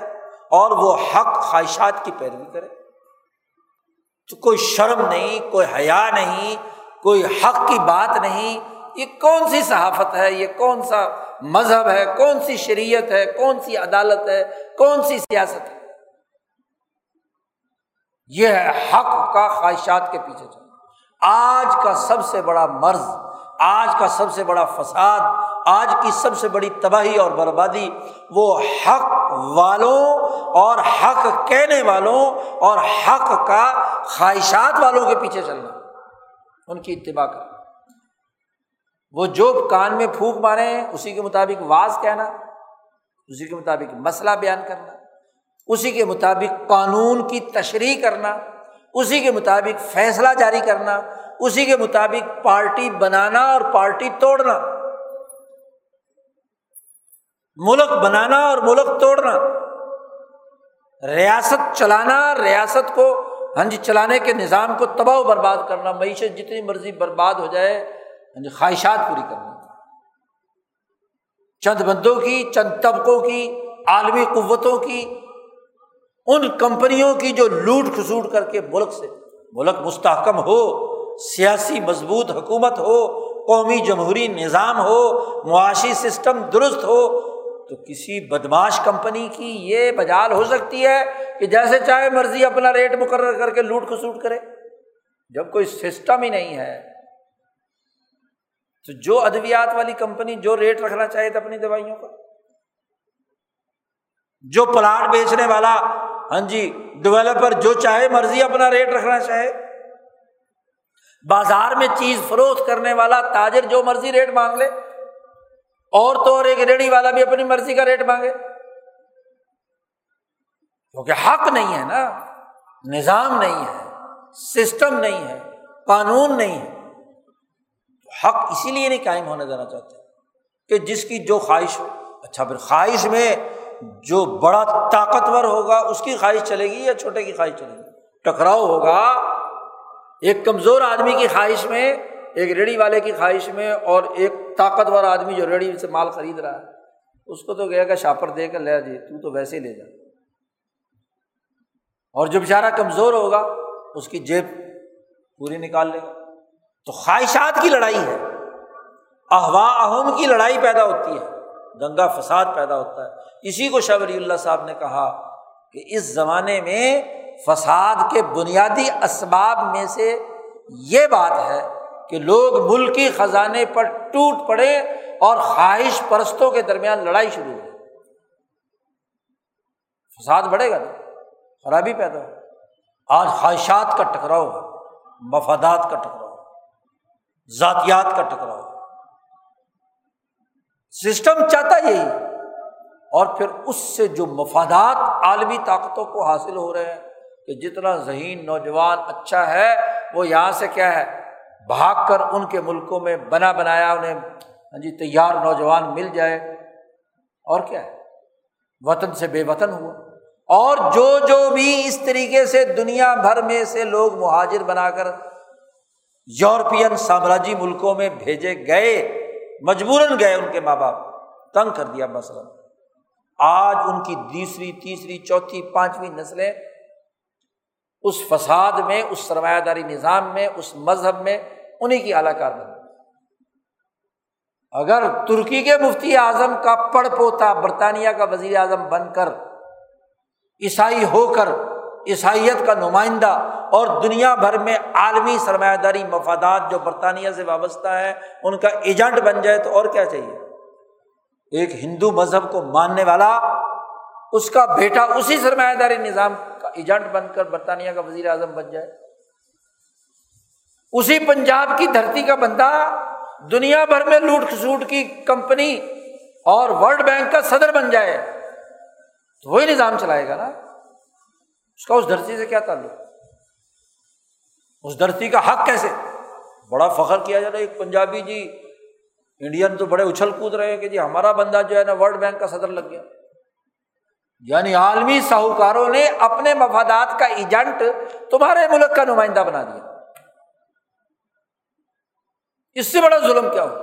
اور وہ حق خواہشات کی پیروی کرے۔ تو کوئی شرم نہیں، کوئی حیا نہیں، کوئی حق کی بات نہیں۔ یہ کون سی صحافت ہے؟ یہ کون سا مذہب ہے؟ کون سی شریعت ہے؟ کون سی عدالت ہے؟ کون سی سیاست ہے؟ یہ ہے حق کا خواہشات کے پیچھے چل آج کا سب سے بڑا مرض، آج کا سب سے بڑا فساد، آج کی سب سے بڑی تباہی اور بربادی، وہ حق والوں اور حق کہنے والوں اور حق کا خواہشات والوں کے پیچھے چلنا۔ ان کی اتباع کرنا۔ وہ جو کان میں پھونک مارے ہیں اسی کے مطابق واز کہنا، اسی کے مطابق مسئلہ بیان کرنا۔ اسی کے مطابق قانون کی تشریح کرنا، اسی کے مطابق فیصلہ جاری کرنا، اسی کے مطابق پارٹی بنانا اور پارٹی توڑنا۔ ملک بنانا اور ملک توڑنا۔ ریاست چلانا، ریاست کو ہاں جی چلانے کے نظام کو تباہ و برباد کرنا، معیشت جتنی مرضی برباد ہو جائے ہاں جی خواہشات پوری کرنا۔ چند بندوں کی، چند طبقوں کی، عالمی قوتوں کی ان کمپنیوں کی جو لوٹ کھسوٹ کر کے ملک سے، ملک مستحکم ہو، سیاسی مضبوط حکومت ہو، قومی جمہوری نظام ہو، معاشی سسٹم درست ہو، تو کسی بدماش کمپنی کی یہ بجال ہو سکتی ہے کہ جیسے چاہے مرضی اپنا ریٹ مقرر کر کے لوٹ کھسوٹ کرے۔ جب کوئی سسٹم ہی نہیں ہے، تو جو ادویات والی کمپنی جو ریٹ رکھنا چاہے تھا اپنی دوائیوں کا، جو پلاٹ بیچنے والا ہاں جی ڈیولپر جو چاہے مرضی اپنا ریٹ رکھنا چاہے۔ بازار میں چیز فروخت کرنے والا، تاجر جو مرضی ریٹ مانگ لے اور تو اور ایک ریڑھی والا بھی اپنی مرضی کا ریٹ مانگے۔ کیونکہ حق نہیں ہے نا، نظام نہیں ہے سسٹم نہیں ہے، قانون نہیں ہے۔ حق اسی لیے نہیں قائم ہونے دینا چاہتے کہ جس کی جو خواہش ہو۔ اچھا پھر خواہش میں جو بڑا طاقتور ہوگا، اس کی خواہش چلے گی یا چھوٹے کی خواہش چلے گی؟ ٹکراؤ ہوگا۔ ایک کمزور آدمی کی خواہش میں، ایک ریڑھی والے کی خواہش میں اور ایک طاقتور آدمی جو ریڑھی سے مال خرید رہا ہے، اس کو تو گیا کہ شاپر دے کر لے جی تو ویسے ہی لے جا۔ اور جو بیچارہ کمزور ہوگا، اس کی جیب پوری نکال لے گا۔ تو خواہشات کی لڑائی ہے۔ احوا اہم کی لڑائی پیدا ہوتی ہے۔ دنگا فساد پیدا ہوتا ہے۔ اسی کو شاہ ولی اللہ صاحب نے کہا کہ اس زمانے میں فساد کے بنیادی اسباب میں سے یہ بات ہے کہ لوگ ملکی خزانے پر ٹوٹ پڑے اور خواہش پرستوں کے درمیان لڑائی شروع ہو فساد بڑھے گا خرابی پیدا ہو آج خواہشات کا ٹکراؤ مفادات کا ٹکراؤ ذاتیات کا ٹکراؤ سسٹم چاہتا یہی اور پھر اس سے جو مفادات عالمی طاقتوں کو حاصل ہو رہے ہیں کہ جتنا ذہین نوجوان اچھا ہے، وہ یہاں سے کیا ہے، بھاگ کر ان کے ملکوں میں بنا بنایا، انہیں ہاں جی تیار نوجوان مل جائے۔ اور کیا ہے؟ وطن سے بے وطن ہوا۔ اور جو جو بھی اس طریقے سے دنیا بھر میں سے لوگ مہاجر بنا کر یورپین سامراجی ملکوں میں بھیجے گئے مجبوراً گئے ان کے ماں باپ، تنگ کر دیا مثلاً آج ان کی تیسری تیسری، چوتھی، پانچویں نسلیں اس فساد میں، اس سرمایہ داری نظام میں، اس مذہب میں انہیں کی اعلی کار بن اگر ترکی کے مفتی اعظم کا پڑ پوتا برطانیہ کا وزیر اعظم بن کر، عیسائی ہو کر عیسائیت کا نمائندہ اور دنیا بھر میں عالمی سرمایہ داری مفادات جو برطانیہ سے وابستہ ہے ان کا ایجنٹ بن جائے تو اور کیا چاہیے؟ ایک ہندو مذہب کو ماننے والا، اس کا بیٹا اسی سرمایہ داری نظام کا ایجنٹ بن کر برطانیہ کا وزیر اعظم بن جائے۔ اسی پنجاب کی دھرتی کا بندہ، دنیا بھر میں لوٹ کھسوٹ کی کمپنی اور ورلڈ بینک کا صدر بن جائے۔ تو وہی نظام چلائے گا نا؟ اس کا اس دھرتی سے کیا تعلق؟ اس دھرتی کا حق کیسے؟ بڑا فخر کیا جا رہا ہے۔ ایک پنجابی جی انڈین تو بڑے اچھل کود رہے ہیں کہ جی ہمارا بندہ جو ہے نا ورلڈ بینک کا صدر لگ گیا۔ یعنی عالمی ساہوکاروں نے اپنے مفادات کا ایجنٹ تمہارے ملک کا نمائندہ بنا دیا۔ اس سے بڑا ظلم کیا ہو؟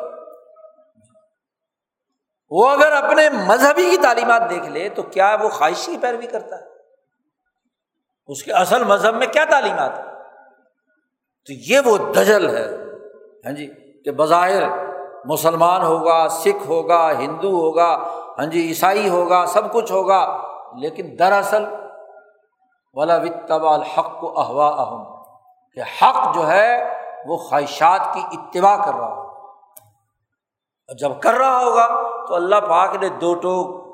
وہ اگر اپنے مذہبی کی تعلیمات دیکھ لے تو کیا وہ خواہشی پیروی کرتا ہے؟ اس کے اصل مذہب میں کیا تعلیمات ہے تو یہ وہ دجل ہے ہاں جی کہ بظاہر مسلمان ہوگا، سکھ ہوگا، ہندو ہوگا ہاں جی عیسائی ہوگا، سب کچھ ہوگا، لیکن دراصل ولا وطبا الحق کو احوا اہم کہ حق جو ہے وہ خواہشات کی اتباع کر رہا ہوگا۔ اور جب کر رہا ہوگا تو اللہ پاک نے دو ٹوک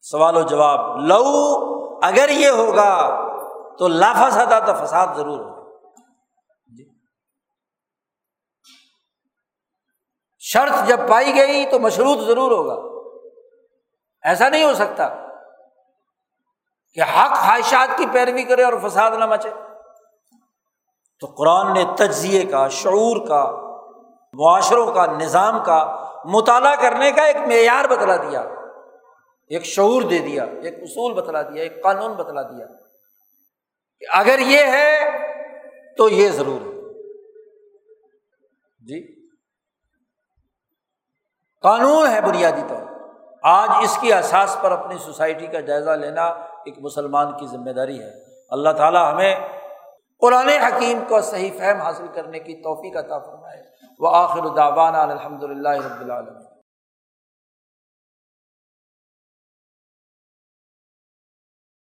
سوال و جواب، لو اگر یہ ہوگا تو لافظ ادا تو فساد ضرور ہوگا۔ جی۔ شرط جب پائی گئی تو مشروط ضرور ہوگا۔ ایسا نہیں ہو سکتا کہ حق خواہشات کی پیروی کرے اور فساد نہ مچے۔ تو قرآن نے تجزیے کا، شعور کا، معاشروں کا، نظام کا مطالعہ کرنے کا ایک معیار بتلا دیا۔ ایک شعور دے دیا، ایک اصول بتلا دیا، ایک قانون بتلا دیا کہ اگر یہ ہے تو یہ ضرور ہے۔ جی؟ قانون ہے بنیادی طور۔ آج اس کی احساس پر اپنی سوسائٹی کا جائزہ لینا ایک مسلمان کی ذمہ داری ہے۔ اللہ تعالیٰ ہمیں قرآن حکیم کو صحیح فہم حاصل کرنے کی توفیق عطا فرمائے۔ وہ آخر الدعوانا الحمد للہ رب العالمین۔